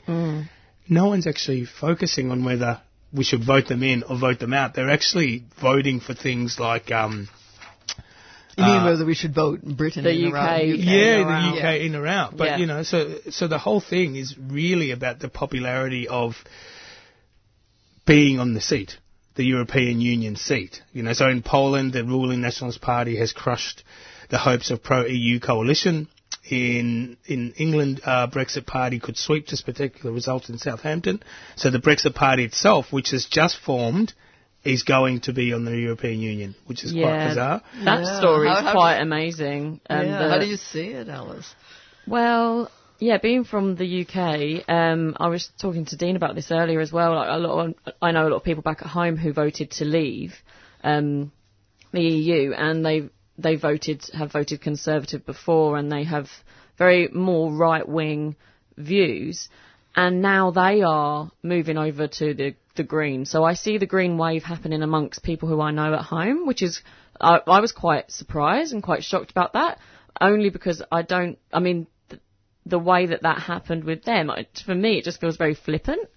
no one's actually focusing on whether we should vote them in or vote them out. They're actually voting for things like, um, You mean Uh, whether we should vote in Britain the in or out? UK. yeah, in or the out. UK in or out. But Yeah. you know, so so the whole thing is really about the popularity of being on the seat, the European Union seat. You know, so in Poland, the ruling Nationalist Party has crushed the hopes of pro-EU coalition. In in England, uh, Brexit Party could sweep this particular result in Southampton. So the Brexit Party itself, which has just formed, is going to be on the European Union, which is quite bizarre. That Yeah. story is how quite do- amazing. Um, yeah. the- How do you see it, Alice? Well, yeah, being from the UK, um, I was talking to Dean about this earlier as well. Like a lot, of, I know a lot of people back at home who voted to leave um, the EU, and they they voted have voted Conservative before, and they have very more right wing views, and now they are moving over to the the Green. So I see the Green wave happening amongst people who I know at home, which is I, I was quite surprised and quite shocked about that, only because I don't. I mean, th- the way that that happened with them, it, for me, it just feels very flippant.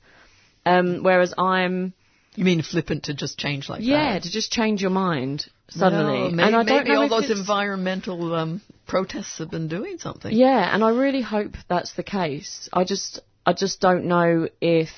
Um, whereas I'm You mean flippant to just change like yeah, that? to just change your mind suddenly. No, may- and I don't maybe know all those environmental um, protests have been doing something. Yeah, and I really hope that's the case. I just, I just don't know if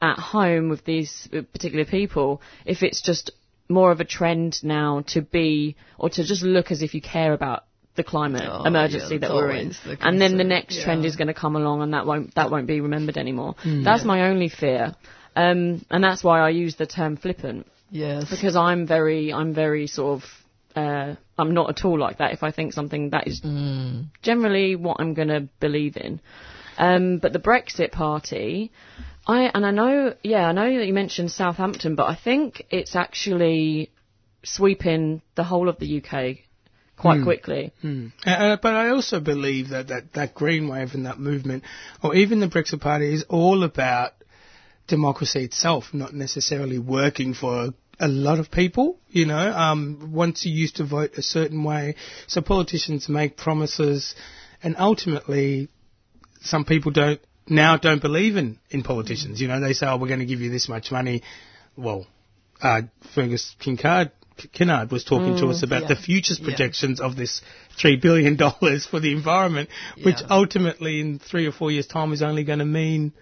at home with these particular people, if it's just more of a trend now to be or to just look as if you care about the climate Oh, emergency yeah, that we're in, the and then the next trend is going to come along, and that won't that won't be remembered anymore. Mm. That's Yeah. my only fear, um, and that's why I use the term flippant Yes. because I'm very, I'm very sort of, uh, I'm not at all like that. If I think something that is Mm. generally what I'm going to believe in. Um, but the Brexit Party, I and I know, yeah, I know that you mentioned Southampton, but I think it's actually sweeping the whole of the UK quite Hmm. quickly. Uh, Uh, but I also believe that, that that green wave and that movement, or even the Brexit Party, is all about democracy itself, not necessarily working for a lot of people. You know, um, once you used to vote a certain way, so politicians make promises, and ultimately, some people don't now don't believe in in politicians. You know, they say, "Oh, we're going to give you this much money." Well, uh, Fergus Kincard. Kinnard was talking to Mm, us about yeah. the futures Yeah. projections of this three billion dollars for the environment, which Yeah. ultimately in three or four years' time is only going to mean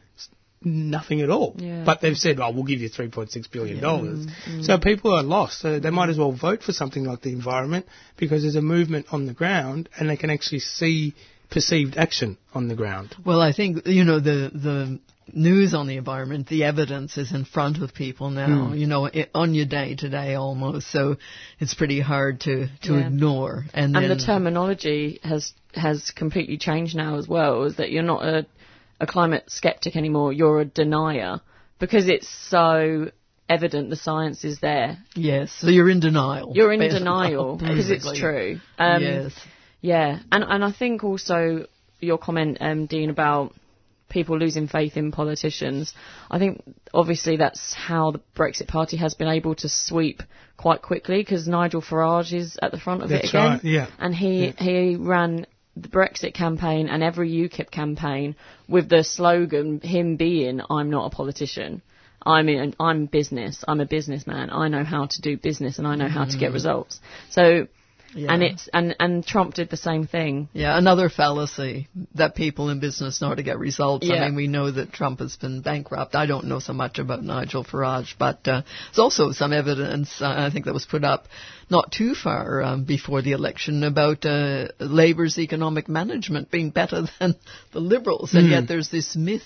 nothing at all. Yeah. But they've said, "Oh, we'll give you three point six billion dollars." Mm, mm. So people are lost. So they might as well vote for something like the environment because there's a movement on the ground and they can actually see perceived action on the ground. Well, I think you know the the news on the environment, the evidence is in front of people now. Mm. You know, i on your day to day almost. So it's pretty hard to to Yeah. ignore. And, And, then, the terminology has has completely changed now as well. Is that you're not a a climate skeptic anymore. You're a denier because it's so evident the science is there. Yes, so you're in denial. You're in Basically. denial because it's true. Um, yes. Yeah, and and I think also your comment, um, Dean, about people losing faith in politicians. I think obviously that's how the Brexit Party has been able to sweep quite quickly because Nigel Farage is at the front of it again, right, yeah. and he he ran the Brexit campaign and every UKIP campaign with the slogan him being "I'm not a politician." I'm in, I'm business. I'm a businessman. I know how to do business and I know how to get Mm. results. So, Yeah. and it's and and Trump did the same thing. Yeah, another fallacy that people in business know to get results. Yeah. I mean, we know that Trump has been bankrupt. I don't know so much about Nigel Farage, but uh, there's also some evidence, uh, I think, that was put up not too far um, before the election about uh, Labour's economic management being better than the Liberals, and Hmm. yet there's this myth.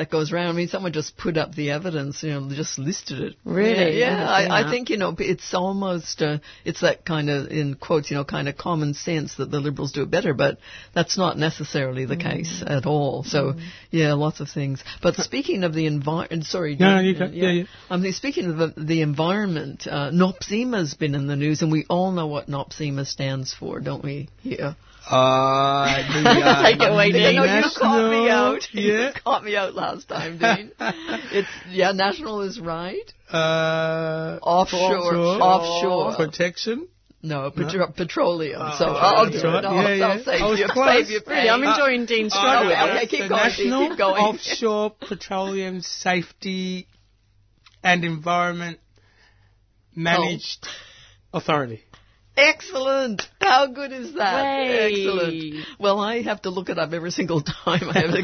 That goes around. I mean, someone just put up the evidence, you know, just listed it. Really? Yeah, I yeah. I, I think you know it's almost uh, it's that kind of in quotes, you know, kind of common sense that the liberals do it better, but that's not necessarily the case at all. So yeah, lots of things. But speaking of the environment, sorry, No, you. Yeah, yeah. I'm thinking- speaking of the, the environment. Uh, NOPSEMA's been in the news, and we all know what NOPSEMA stands for, don't we? Yeah. Uh, the, uh, Take it away, Dean. No, you caught me National- out. Yeah. You caught me out last time, Dean. it's yeah, national is right. Uh, Offshore, offshore. protection. No, petro- petroleum. Oh, so okay, I'll do it. right. I'll, Yeah, yeah. I'll save, you, save you. Really, I'm pain. enjoying Dean's Uh, struggle. okay, with okay, keep the going, National keep going. Offshore Petroleum Safety and Environment Managed Authority. Excellent. How good is that? Way. Excellent. Well, I have to look it up every single time. I have to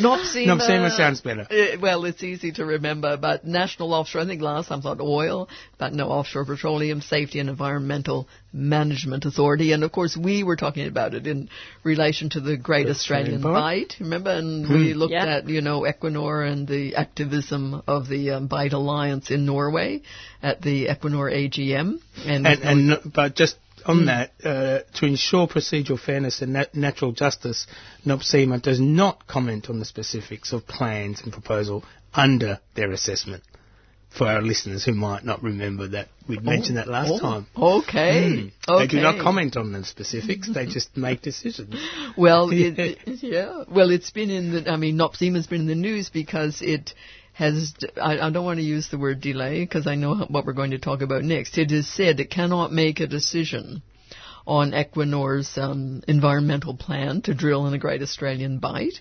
NOPSEMA. NOPSEMA sounds better. Uh, well, it's easy to remember, but National Offshore, I think last time I thought oil, but no, Offshore Petroleum Safety and Environmental Management Authority. And of course, we were talking about it in relation to the Great Australian Australian Bight, remember? And we Hmm. looked Yeah. at, you know, Equinor and the activism of the um, Bight Alliance in Norway at the Equinor AGM. And, And, and but just on Hmm. that, uh, to ensure procedural fairness and nat- natural justice, NOPSEMA does not comment on the specifics of plans and proposal under their assessment. For our listeners who might not remember that, we'd mentioned that last oh, time. Okay. Mm. They do not comment on the specifics, they just make decisions. Well, it- yeah. Well, it's been in the. I mean, NOPSEMA's been in the news because it has. I, I don't want to use the word delay because I know what we're going to talk about next. It is said it cannot make a decision on Equinor's um, environmental plan to drill in the Great Australian Bight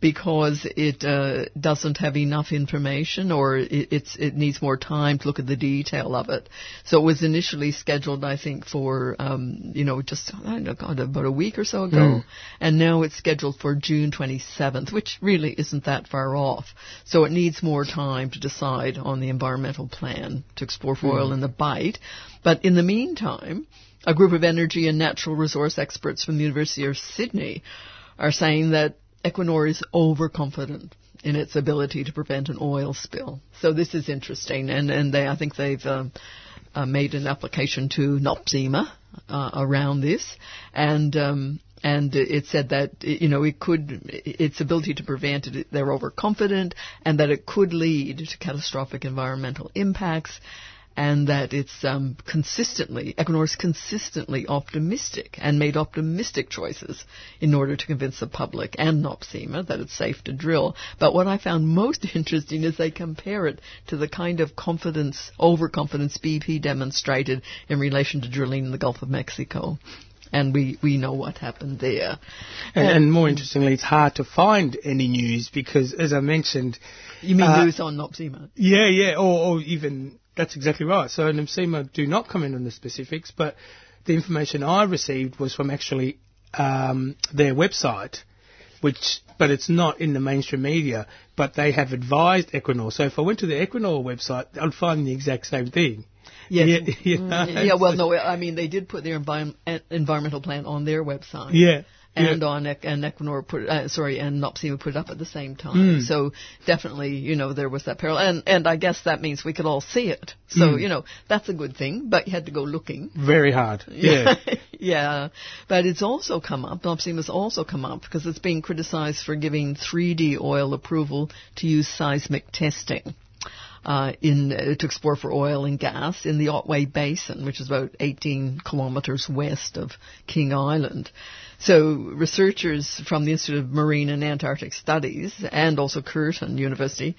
because it uh, doesn't have enough information or it, it's it needs more time to look at the detail of it. So it was initially scheduled, I think, for um, you know just I don't know, God, about a week or so ago, Mm. and now it's scheduled for June 27th, which really isn't that far off. So it needs more time to decide on the environmental plan to explore for oil Mm. in the Bight. But in the meantime, a group of energy and natural resource experts from the University of Sydney are saying that Equinor is overconfident in its ability to prevent an oil spill. So this is interesting, and and they I think they've um, uh, made an application to NOPSEMA uh, around this, and. Um, and it said that you know it could its ability to prevent it they're overconfident and that it could lead to catastrophic environmental impacts and that it's um, consistently Equinor's consistently optimistic and made optimistic choices in order to convince the public and NOPSEMA that it's safe to drill. But what I found most interesting is they compare it to the kind of confidence, overconfidence BP demonstrated in relation to drilling in the Gulf of Mexico. And we, we know what happened there. And, and more interestingly, it's hard to find any news because, as I mentioned, You mean uh, news on NOPSEMA? Yeah, yeah, or, or even that's exactly right. So NOPSEMA do not comment on the specifics, but the information I received was from actually um, their website, which but it's not in the mainstream media. But they have advised Equinor. So if I went to the Equinor website, I'd find the exact same thing. Yes. Yeah, you know, yeah, well, no, I mean, they did put their envi- environmental plan on their website. Yeah. And yeah. on Ec- and Equinor put uh, sorry and NOPSEMA put it up at the same time. Mm. So definitely you know there was that parallel and and I guess that means we could all see it. So Mm. you know that's a good thing, but you had to go looking. Very hard. Yeah. yeah, but it's also come up. NOPSEMA's also come up because it's being criticized for giving 3D oil approval to use seismic testing uh, in uh, to explore for oil and gas in the Otway Basin, which is about 18 kilometers west of King Island. So researchers from the Institute of Marine and Antarctic Studies and also Curtin University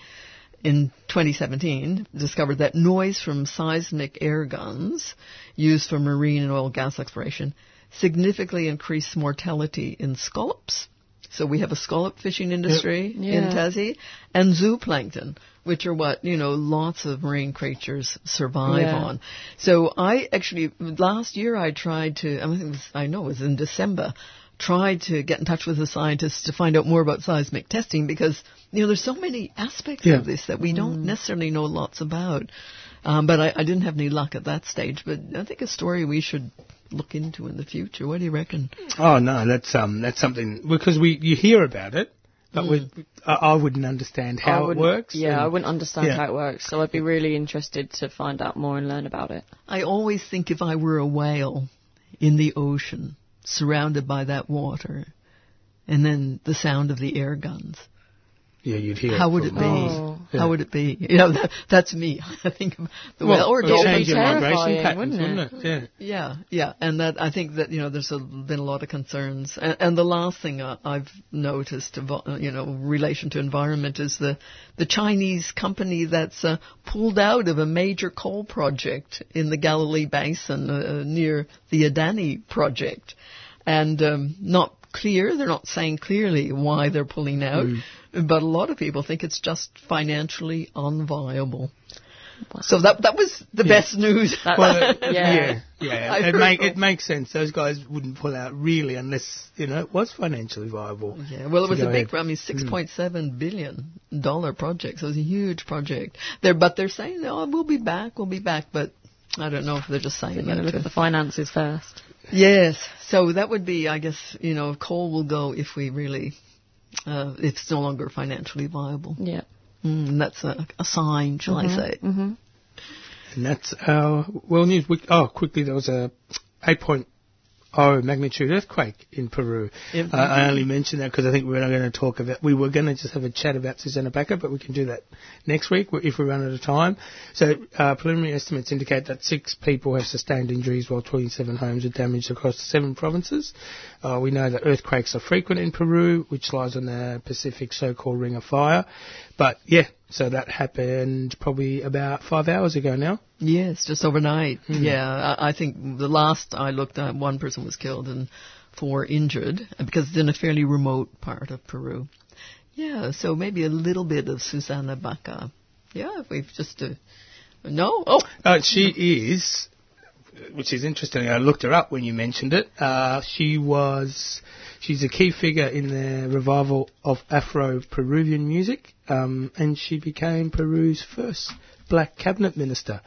in 2017 discovered that noise from seismic air guns used for marine and oil gas exploration significantly increased mortality in scallops. So we have a scallop fishing industry in Yeah. Tassie and zooplankton, which are what, you know, lots of marine creatures survive Yeah. on. So I actually, last year I tried to, I, mean, it was, I know it was in December, tried to get in touch with the scientists to find out more about seismic testing because, you know, there's so many aspects Yeah. of this that we don't necessarily know lots about. Um, but I, I didn't have any luck at that stage. But I think a story we should look into in the future. What do you reckon? Oh no, that's um that's something because we you hear about it, but Mm. we, I, I wouldn't understand how it wouldn't- works. Yeah, and- I wouldn't understand yeah. how it works, so I'd be really interested to find out more and learn about it. I always think if I were a whale in the ocean, surrounded by that water, and then the sound of the air guns, Yeah, you'd hear. how it would it be? Oh. Yeah. How would it be? You know, that, that's me. I think of the Well, whale or it'll change your migration patterns, wouldn't wouldn't it? Yeah. Yeah, yeah, and that I think that you know there's a, been a lot of concerns, and, and the last thing I, I've noticed, about, uh, you know, relation to environment is the the Chinese company that's uh, pulled out of a major coal project in the Galilee Basin uh, near the Adani project, and um, not clear. They're not saying clearly why they're pulling out, but a lot of people think it's just financially unviable. So that that was the best news. Well, Yeah. yeah, yeah. It, heard make, it makes sense. Those guys wouldn't pull out really unless you know it was financially viable. Yeah, well, it was a big, ahead. I mean, six hmm. point seven billion dollar project. So it was a huge project. They're, but they're saying, oh, we'll be back, we'll be back. But I don't know if they're just saying We're that. going to look at the finances first. yes, so that would be, I guess, you know, coal will go if we really, uh, it's no longer financially viable. Yeah. Mm, and that's a, a sign, shall I say? Mm-hmm. And that's our world news. We, oh, quickly, there was a 8.0 magnitude earthquake in Peru. In- Uh, I only mentioned that because I think we're not going to talk about. We were going to just have a chat about Susana Baca, but we can do that next week if we run out of time. So uh, preliminary estimates indicate that six people have sustained injuries, while 27 homes are damaged across seven provinces. Uh, we know that earthquakes are frequent in Peru, which lies on the Pacific so-called Ring of Fire. But yeah, So that happened probably about five hours ago now. Yes, just overnight. Hmm. Yeah, I, I think the last I looked at, one person was killed and four injured uh, because it's in a fairly remote part of Peru. Yeah, so maybe a little bit of Susana Baca. Yeah, if we've just uh, no. Oh, Uh, she is, which is interesting. I looked her up when you mentioned it. Uh, she was, she's a key figure in the revival of Afro-Peruvian music, um, and she became Peru's first black cabinet minister.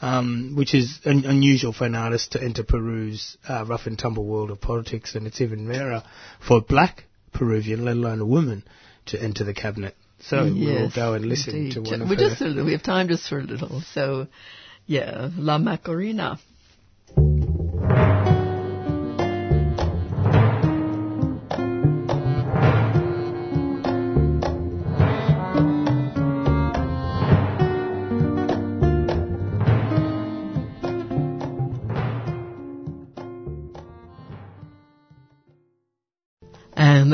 Um, which is un- unusual for an artist to enter Peru's uh, rough and tumble world of politics, and it's even rarer for a black Peruvian, let alone a woman, to enter the cabinet. So we'll go and listen indeed. to one of we her. just we have time just for a little. So, yeah, La Macarena.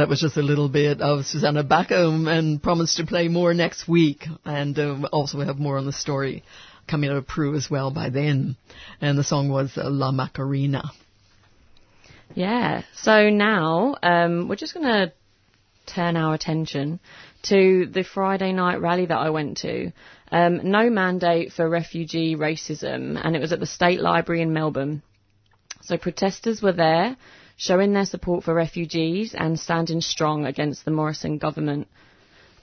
That was just a little bit of Susana Baca and promised to play more next week. And um, also we have more on the story coming out of Peru as well by then. And the song was La Macarena. Yeah. So now um, we're just going to turn our attention to the Friday night rally that I went to. Um, no mandate for refugee racism, and it was at the State Library in Melbourne. So protesters were there, showing their support for refugees and standing strong against the Morrison government.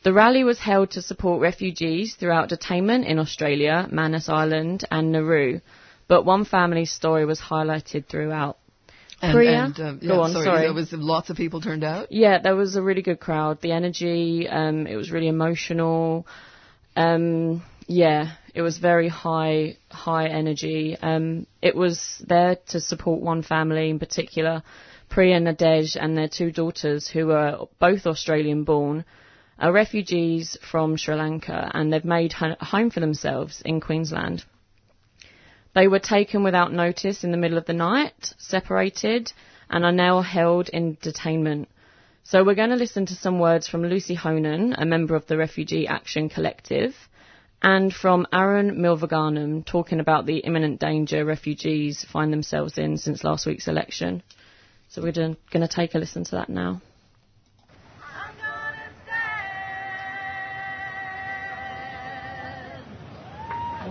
The rally was held to support refugees throughout detainment in Australia, Manus Island, and Nauru, but one family's story was highlighted throughout. And, Priya? and, um, yeah, Go on, sorry, sorry. There was lots of people turned out. Yeah, there was a really good crowd. The energy, um, it was really emotional. Um, yeah, it was very high, high energy. Um, it was there to support one family in particular, Priya Nades and their two daughters, who are both Australian born, are refugees from Sri Lanka, and they've made a home for themselves in Queensland. They were taken without notice in the middle of the night, separated, and are now held in detainment. So we're going to listen to some words from Lucy Honan, a member of the Refugee Action Collective, and from Aran Mylvaganam talking about the imminent danger refugees find themselves in since last week's election. So we're going to take a listen to that now.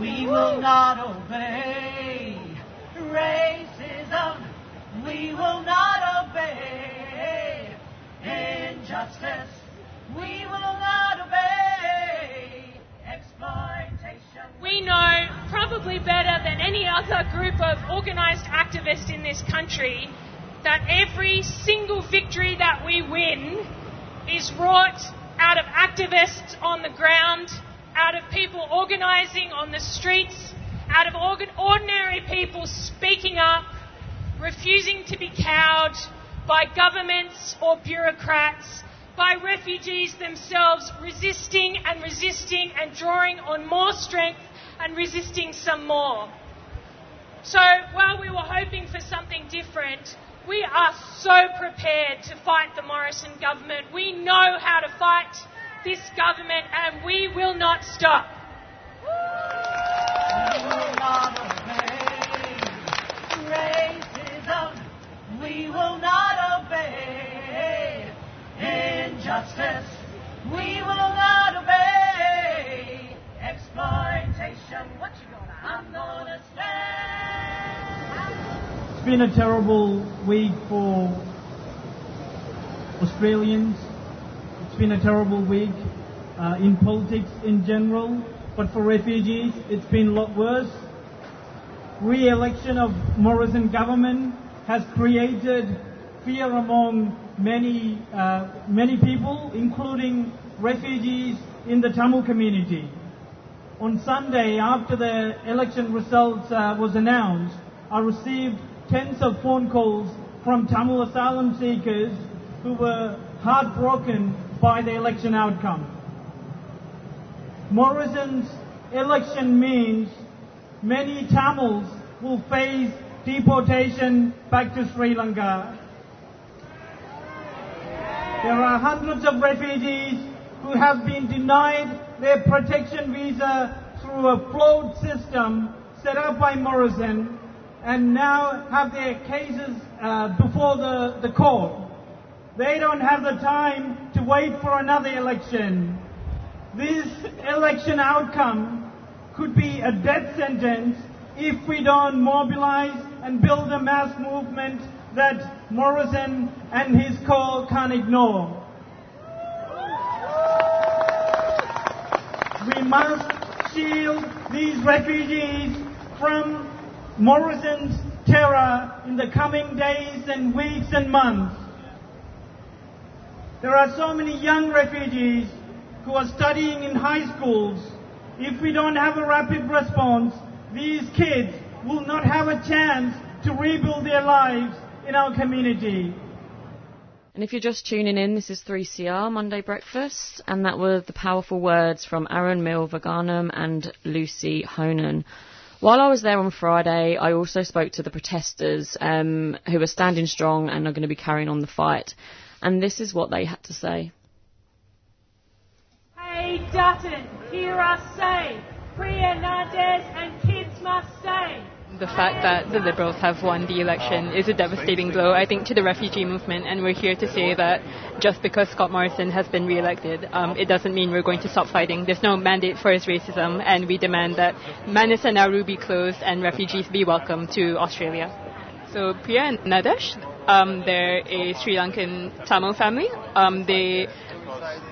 We will not obey racism. We will not obey injustice. We will not. We know probably better than any other group of organised activists in this country that every single victory that we win is wrought out of activists on the ground, out of people organising on the streets, out of ordinary people speaking up, refusing to be cowed by governments or bureaucrats, by refugees themselves resisting and resisting and drawing on more strength and resisting some more. So while we were hoping for something different, we are so prepared to fight the Morrison government. We know how to fight this government and we will not stop. We will not obey racism. We will not obey injustice. We will not obey exploitation. What you gonna? I'm gonna stand. It's been a terrible week for Australians. It's been a terrible week uh, in politics in general, but for refugees, it's been a lot worse. Re-election of Morrison government has created fear among many uh, many people, including refugees in the Tamil community. On Sunday, after the election results uh, was announced, I received tens of phone calls from Tamil asylum seekers who were heartbroken by the election outcome. Morrison's election means many Tamils will face deportation back to Sri Lanka. There are hundreds of refugees who have been denied their protection visa through a flawed system set up by Morrison and now have their cases uh, before the, the court. They don't have the time to wait for another election. This election outcome could be a death sentence if we don't mobilize and build a mass movement that Morrison and his co can't ignore. We must shield these refugees from Morrison's terror in the coming days and weeks and months. There are so many young refugees who are studying in high schools. If we don't have a rapid response, these kids will not have a chance to rebuild their lives in our community. And if you're just tuning in, this is 3CR Monday Breakfast, and that were the powerful words from Aran Mylvaganam and Lucy Honan. While I was there on Friday, I also spoke to the protesters um, who are standing strong and are going to be carrying on the fight. And this is what they had to say. Hey Dutton, hear us say, Priya Nades and kids must stay. The fact that the Liberals have won the election is a devastating blow, I think, to the refugee movement, and we're here to say that just because Scott Morrison has been re-elected, um, it doesn't mean we're going to stop fighting. There's no mandate for his racism, and we demand that Manus and Nauru be closed and refugees be welcome to Australia. So Priya and Nades, um, they're a Sri Lankan Tamil family. Um, they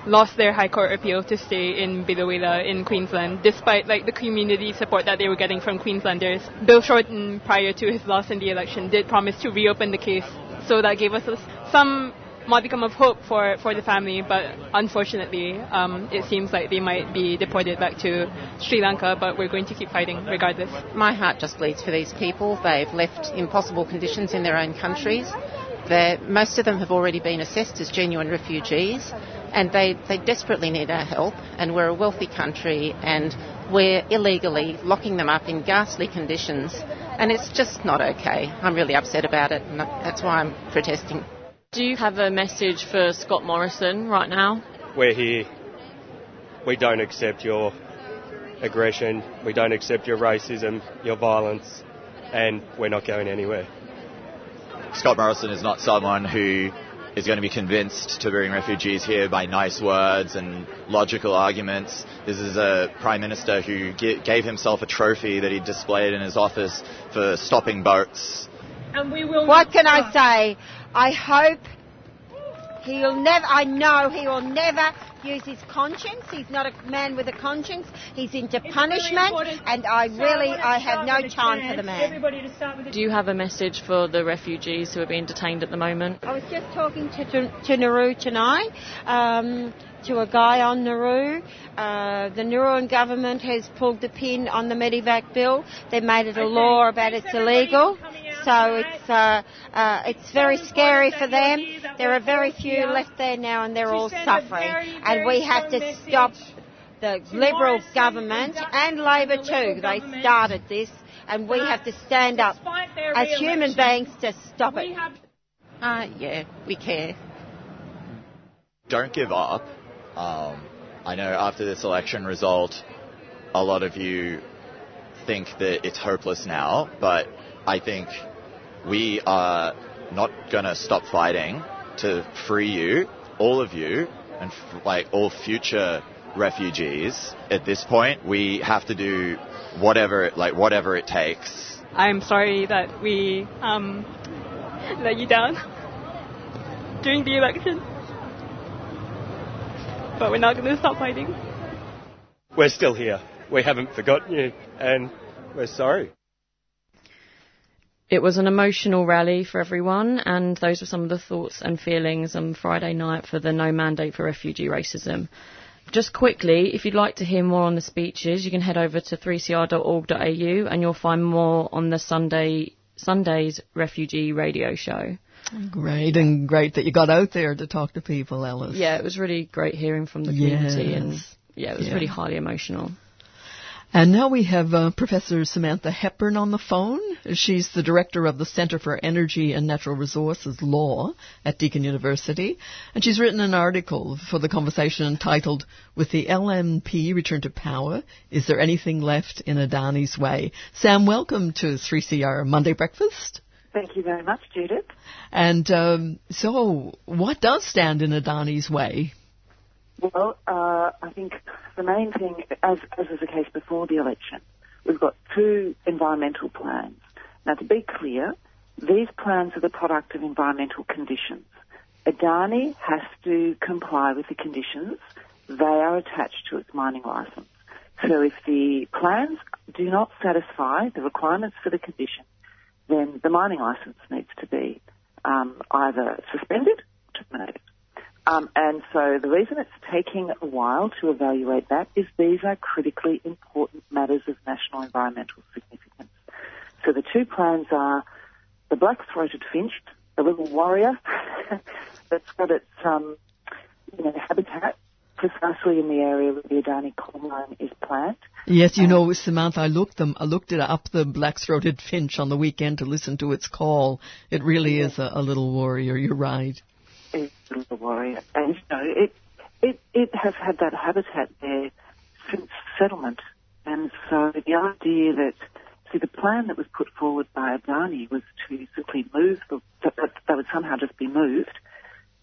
lost their High Court appeal to stay in Biloela in Queensland, despite like the community support that they were getting from Queenslanders. Bill Shorten, prior to his loss in the election, did promise to reopen the case, so that gave us some modicum of hope for, for the family, but unfortunately, um, it seems like they might be deported back to Sri Lanka, but we're going to keep fighting regardless. My heart just bleeds for these people. They've left impossible conditions in their own countries. They're, most of them have already been assessed as genuine refugees, and they, they desperately need our help. And we're a wealthy country, and we're illegally locking them up in ghastly conditions, and it's just not okay. I'm really upset about it, and that's why I'm protesting. Do you have a message for Scott Morrison right now? We're here. We don't accept your aggression. We don't accept your racism, your violence, and we're not going anywhere. Scott Morrison is not someone who is going to be convinced to bring refugees here by nice words and logical arguments. This is a Prime Minister who g- gave himself a trophy that he displayed in his office for stopping boats. And we will What can I say? I hope he'll never, I know he will never use his conscience. He's not a man with a conscience. He's into punishment, and I really, I have no time for the man. Everybody to start with Do you have a message for the refugees who are being detained at the moment? I was just talking to, to, to Nauru tonight, um, to a guy on Nauru. Uh, the Nauruan government has pulled the pin on the Medivac bill. They made it a law about it's illegal. So it's uh, uh, it's very scary for them. There are very few left there now, and they're all suffering. And we have to stop the Liberal government and Labor too. They started this, and we have to stand up as human beings to stop it. Uh, yeah, we care. Don't give up. Um, I know after this election result, a lot of you think that it's hopeless now, but I think we are not going to stop fighting to free you, all of you, and f- like all future refugees. At this point, we have to do whatever, it, like whatever it takes. I'm sorry that we um, let you down during the election, but we're not going to stop fighting. We're still here. We haven't forgotten you, and we're sorry. It was an emotional rally for everyone, and those were some of the thoughts and feelings on Friday night for the No Mandate for Refugee Racism. Just quickly, if you'd like to hear more on the speeches, you can head over to 3cr.org.au and you'll find more on the Sunday Sunday's refugee radio show. Great, and great that you got out there to talk to people, Ellis. Yeah, it was really great hearing from the community, and yeah, it was Yeah. really highly emotional. And now we have uh, Professor Samantha Hepburn on the phone. She's the director of the Center for Energy and Natural Resources Law at Deakin University. And she's written an article for the conversation entitled, With the LNP Return to Power, Is There Anything Left in Adani's Way? Sam, welcome to 3CR Monday Breakfast. Thank you very much, Judith. And um, so, what does stand in Adani's way? Well, uh, I think the main thing, as, as was the case before the election, we've got two environmental plans. Now, to be clear, these plans are the product of environmental conditions. Adani has to comply with the conditions. They are attached to its mining license. So if the plans do not satisfy the requirements for the condition, then the mining license needs to be um, either suspended or terminated. Um, and so the reason it's taking a while to evaluate that is these are critically important matters of national environmental significance. So the two plans are the black-throated finch, the little warrior that's got its um, you know, habitat precisely in the area where the Adani coal mine is planned. Yes, you know, Samantha, I looked them, I looked it up the black-throated finch on the weekend to listen to its call. It really is a, a little warrior. You're right is the warrior, and you know it it it has had that habitat there since settlement, and so the idea that see the plan that was put forward by Adani was to simply move the, that, that they would somehow just be moved,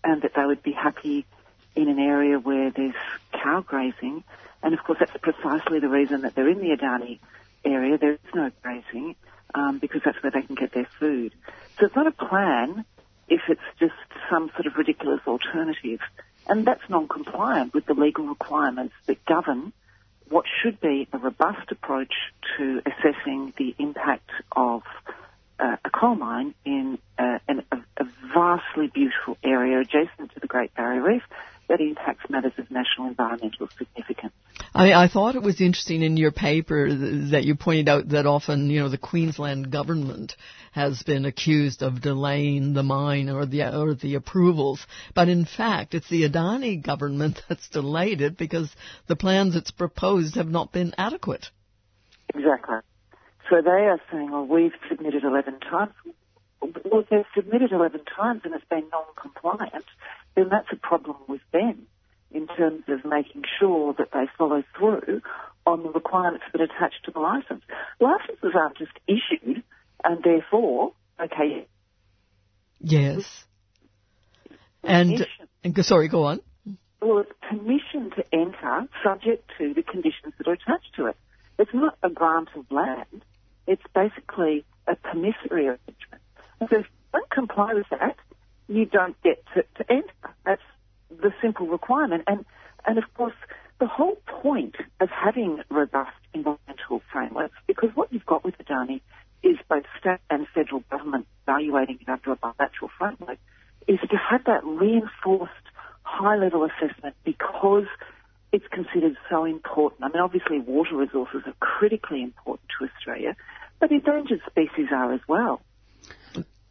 and that they would be happy in an area where there's cow grazing, and of course that's precisely the reason that they're in the Adani area. There is no grazing um, because that's where they can get their food. So it's not a plan if it's just some sort of ridiculous alternative. And that's non-compliant with the legal requirements that govern what should be a robust approach to assessing the impact of uh, a coal mine in uh, a, a vastly beautiful area adjacent to the Great Barrier Reef that impacts matters of national environmental significance. I, I thought it was interesting in your paper that you pointed out that often, you know, the Queensland government has been accused of delaying the mine or the or the approvals, but in fact, it's the Adani government that's delayed it because the plans it's proposed have not been adequate. Exactly. So they are saying, "Well, we've submitted 11 times. Well, they've submitted 11 times and it's been non-compliant, then that's a problem with them in terms of making sure that they follow through on the requirements that attach to the license. Licenses aren't just issued and therefore, okay. Yes. And, and sorry, go on. Well, it's permission to enter subject to the conditions that are attached to it. It's not a grant of land. It's basically a permissive arrangement. So if you don't comply with that, you don't get to, to enter. That's the simple requirement. And, and of course, the whole point of having robust environmental frameworks, because what you've got with the Adani is both state and federal government evaluating it under a bilateral framework, is to have that reinforced high level assessment because it's considered so important. I mean, obviously water resources are critically important to Australia, but endangered species are as well.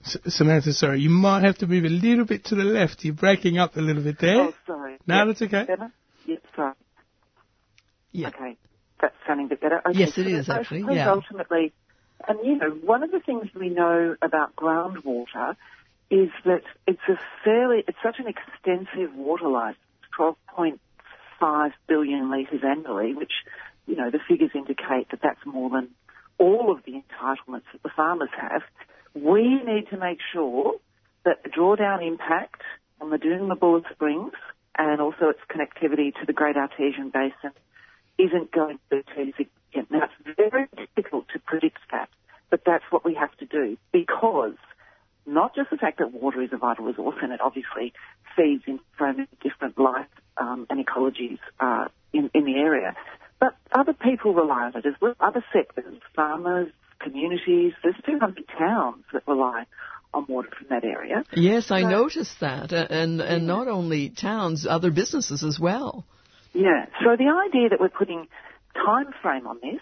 S- Samantha, sorry, you might have to move a little bit to the left. You're breaking up a little bit there. Oh, sorry. No, Yep. that's okay. Better? Yep, sorry. Yeah. Okay, that's sounding a bit better. Okay, Yes, it so is, actually, yeah. Ultimately, and you know, one of the things we know about groundwater is that it's a fairly, it's such an extensive water license, 12.5 billion litres annually, which, you know, the figures indicate that that's more than all of the entitlements that the farmers have. We need to make sure that the drawdown impact on the Doongmabulla Springs and also its connectivity to the Great Artesian Basin isn't going to be too significant. Now, it's very difficult to predict that, but that's what we have to do because not just the fact that water is a vital resource and it obviously feeds into so many different life um, and ecologies uh, in, in the area, but other people rely on it as well, other sectors, farmers, communities. There's 200 towns that rely on water from that area. Yes, I So- noticed that, and and not only towns, other businesses as well. Yeah. So the idea that we're putting time frame on this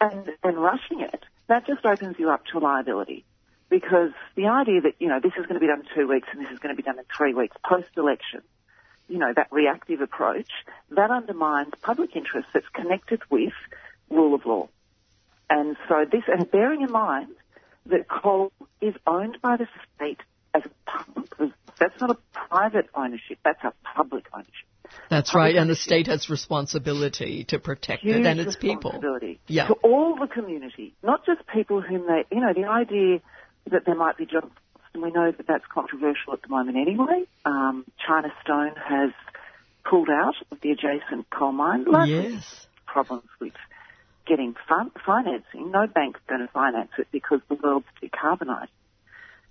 and, and rushing it, that just opens you up to liability. Because the idea that, you know, this is going to be done in two weeks and this is going to be done in three weeks post-election, you know, that reactive approach, that undermines public interest that's connected with rule of law. And so this, and bearing in mind that coal is owned by the state as a public, that's not a private ownership, that's a public ownership. That's right, and the state has responsibility to protect Huge it and its people. responsibility Yeah. to all the community, not just people whom they, you know, the idea that there might be jobs, and we know that that's controversial at the moment anyway. Um, China Stone has pulled out of the adjacent coal mine. Yes. Problems with getting fun- financing. No bank's going to finance it because the world's decarbonised.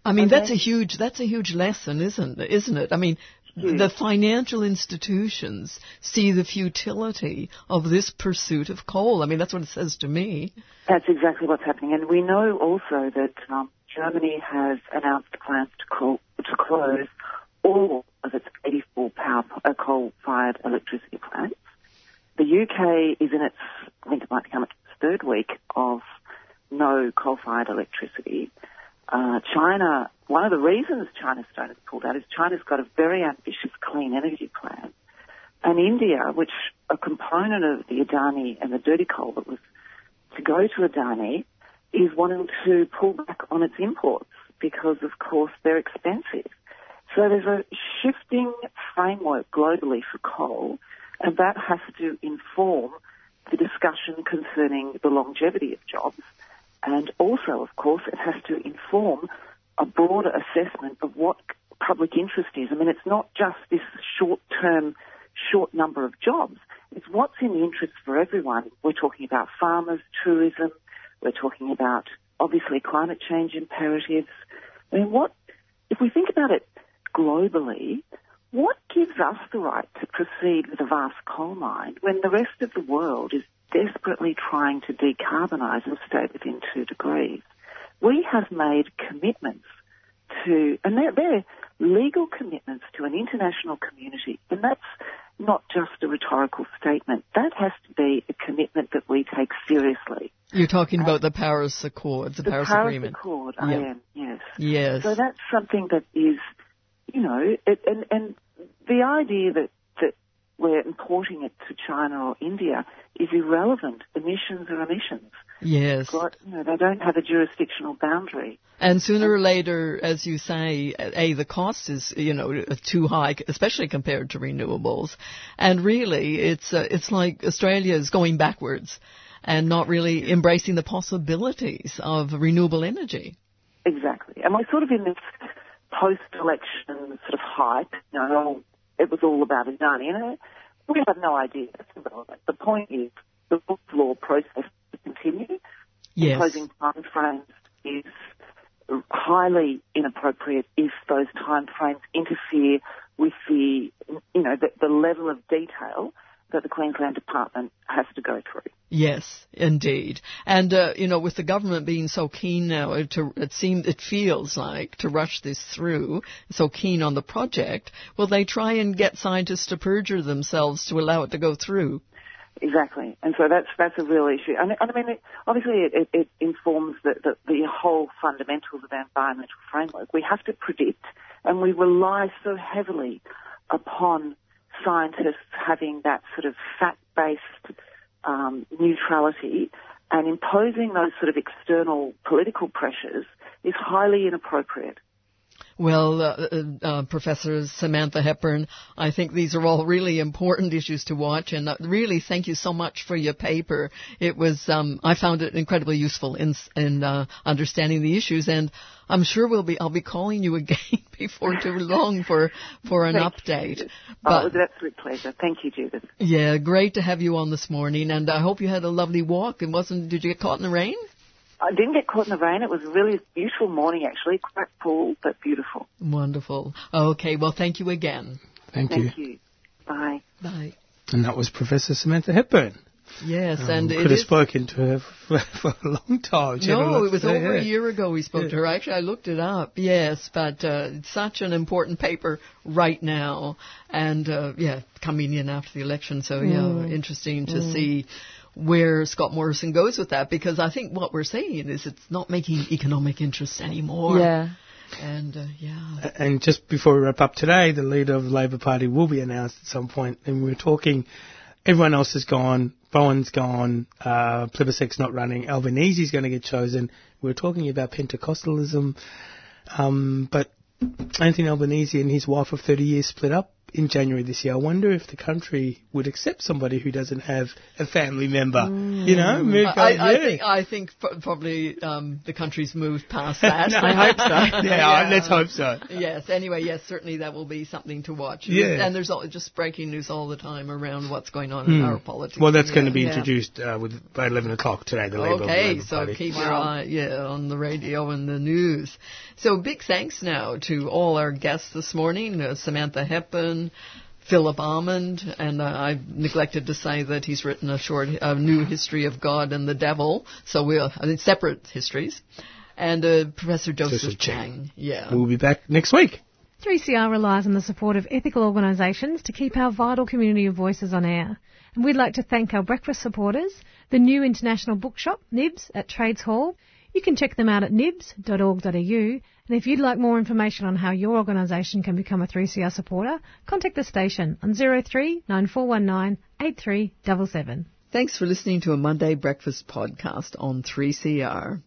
I mean, Okay. that's a huge that's a huge lesson, isn't isn't it? I mean, the financial institutions see the futility of this pursuit of coal. I mean, that's what it says to me. That's exactly what's happening. And we know also that um, Germany has announced plans to, call, to close all of its 84 power, uh, coal-fired electricity plants. The UK is in its, I think it might become its third week of no coal-fired electricity. Uh, China, one of the reasons China Stone has pulled out is China's got a very ambitious clean energy plan. And India, which a component of the Adani and the dirty coal that was to go to Adani, is wanting to pull back on its imports because, of course, they're expensive. So there's a shifting framework globally for coal, and that has to inform the discussion concerning the longevity of jobs. And also, of course, it has to inform a broader assessment of what public interest is. I mean, it's not just this short-term, short number of jobs. It's what's in the interest for everyone. We're talking about farmers, tourism. We're talking about, obviously, climate change imperatives. I mean, what, if we think about it globally, what gives us the right to proceed with a vast coal mine when the rest of the world is desperately trying to decarbonise and stay within two degrees? We have made commitments to, and they're, they're legal commitments to an international community, and that's not just a rhetorical statement. That has to be a commitment that we take seriously. You're talking uh, about the Paris Accord, the, the Paris, Paris Agreement. Accord, I am, yes. Yes. So that's something that is, you know, it, and and the idea that that we're importing it to China or India is irrelevant. Emissions are emissions. Yes. Got, you know, they don't have a jurisdictional boundary. And sooner or later, as you say, a the cost is you know too high, especially compared to renewables. And really, it's uh, it's like Australia is going backwards and not really embracing the possibilities of renewable energy. Exactly. And we're sort of in this post-election sort of hype. You know, it was all about Adani. You know, we have no idea. That's irrelevant. The point is the law process to continue. Yes. Imposing time frames is highly inappropriate if those time frames interfere with the, you know, the, the level of detail that the Queensland Department has to go through. Yes, indeed. And uh, you know, with the government being so keen now to it seems it feels like to rush this through, so keen on the project, will they try and get scientists to perjure themselves to allow it to go through? Exactly, and so that's that's a real issue. And, and I mean, it, obviously, it, it, it informs the, the the whole fundamentals of our environmental framework. We have to predict, and we rely so heavily upon scientists having that sort of fact-based um, neutrality, and imposing those sort of external political pressures is highly inappropriate. Well, uh, uh, uh, Professor Samantha Hepburn, I think these are all really important issues to watch, and uh, really thank you so much for your paper. It was, um, I found it incredibly useful in in uh, understanding the issues, and I'm sure we'll be, I'll be calling you again before too long for for an Thank update. You. But oh, it was an absolute pleasure. Thank you, Judith. yeah, great to have you on this morning, and I hope you had a lovely walk. And wasn't? Did you get caught in the rain? I didn't get caught in the rain. It was a really beautiful morning, actually. Quite cool, but beautiful. Wonderful. Okay, well, thank you again. Thank, you. Thank you. Bye. Bye. And that was Professor Samantha Hepburn. Yes, Um, and could it have is. spoken to her for, for a long time. She had a lot No, it was say, over yeah. a year ago we spoke to her. Actually, I looked it up. Yes, but uh, it's such an important paper right now, and uh, yeah, coming in after the election. So yeah, Mm. interesting to Mm. see where Scott Morrison goes with that because I think what we're saying is it's not making economic interest anymore. Yeah. And uh, yeah. And just before we wrap up today, the leader of the Labor Party will be announced at some point, and we're talking. Everyone else has gone. Bowen's gone, uh, Plibersek's not running, Albanese's going to get chosen. We're talking about Pentecostalism, um, but Anthony Albanese and his wife of 30 years split up in January this year. I wonder if the country would accept somebody who doesn't have a family member. You know, Mm. I, on, I think I think pro- probably um, the country's moved past that. No. I hope so. Yeah, let's hope so. Yes. Anyway, yes, certainly that will be something to watch. Yeah. And there's all, just breaking news all the time around what's going on in Hmm. our politics. Well, that's going to be Yeah. introduced uh, with by 11 o'clock today. The Labour, Okay, Labour so Party. keep your eye yeah on the radio and the news. So big thanks now to all our guests this morning: uh, Samantha Hepburn, Philip Almond, and uh, I've neglected to say that he's written a short, a new history of God and the devil. So we're I mean, separate histories, and uh, Professor Joseph, Joseph Cheng. Cheng. Yeah. We'll be back next week. 3CR relies on the support of ethical organisations to keep our vital community of voices on air. And we'd like to thank our breakfast supporters, the new international bookshop, Nibs, at Trades Hall. You can check them out at nibs.org.au. And if you'd like more information on how your organisation can become a 3CR supporter, contact the station on 03 9419 8377. Thanks for listening to a Monday Breakfast podcast on 3CR.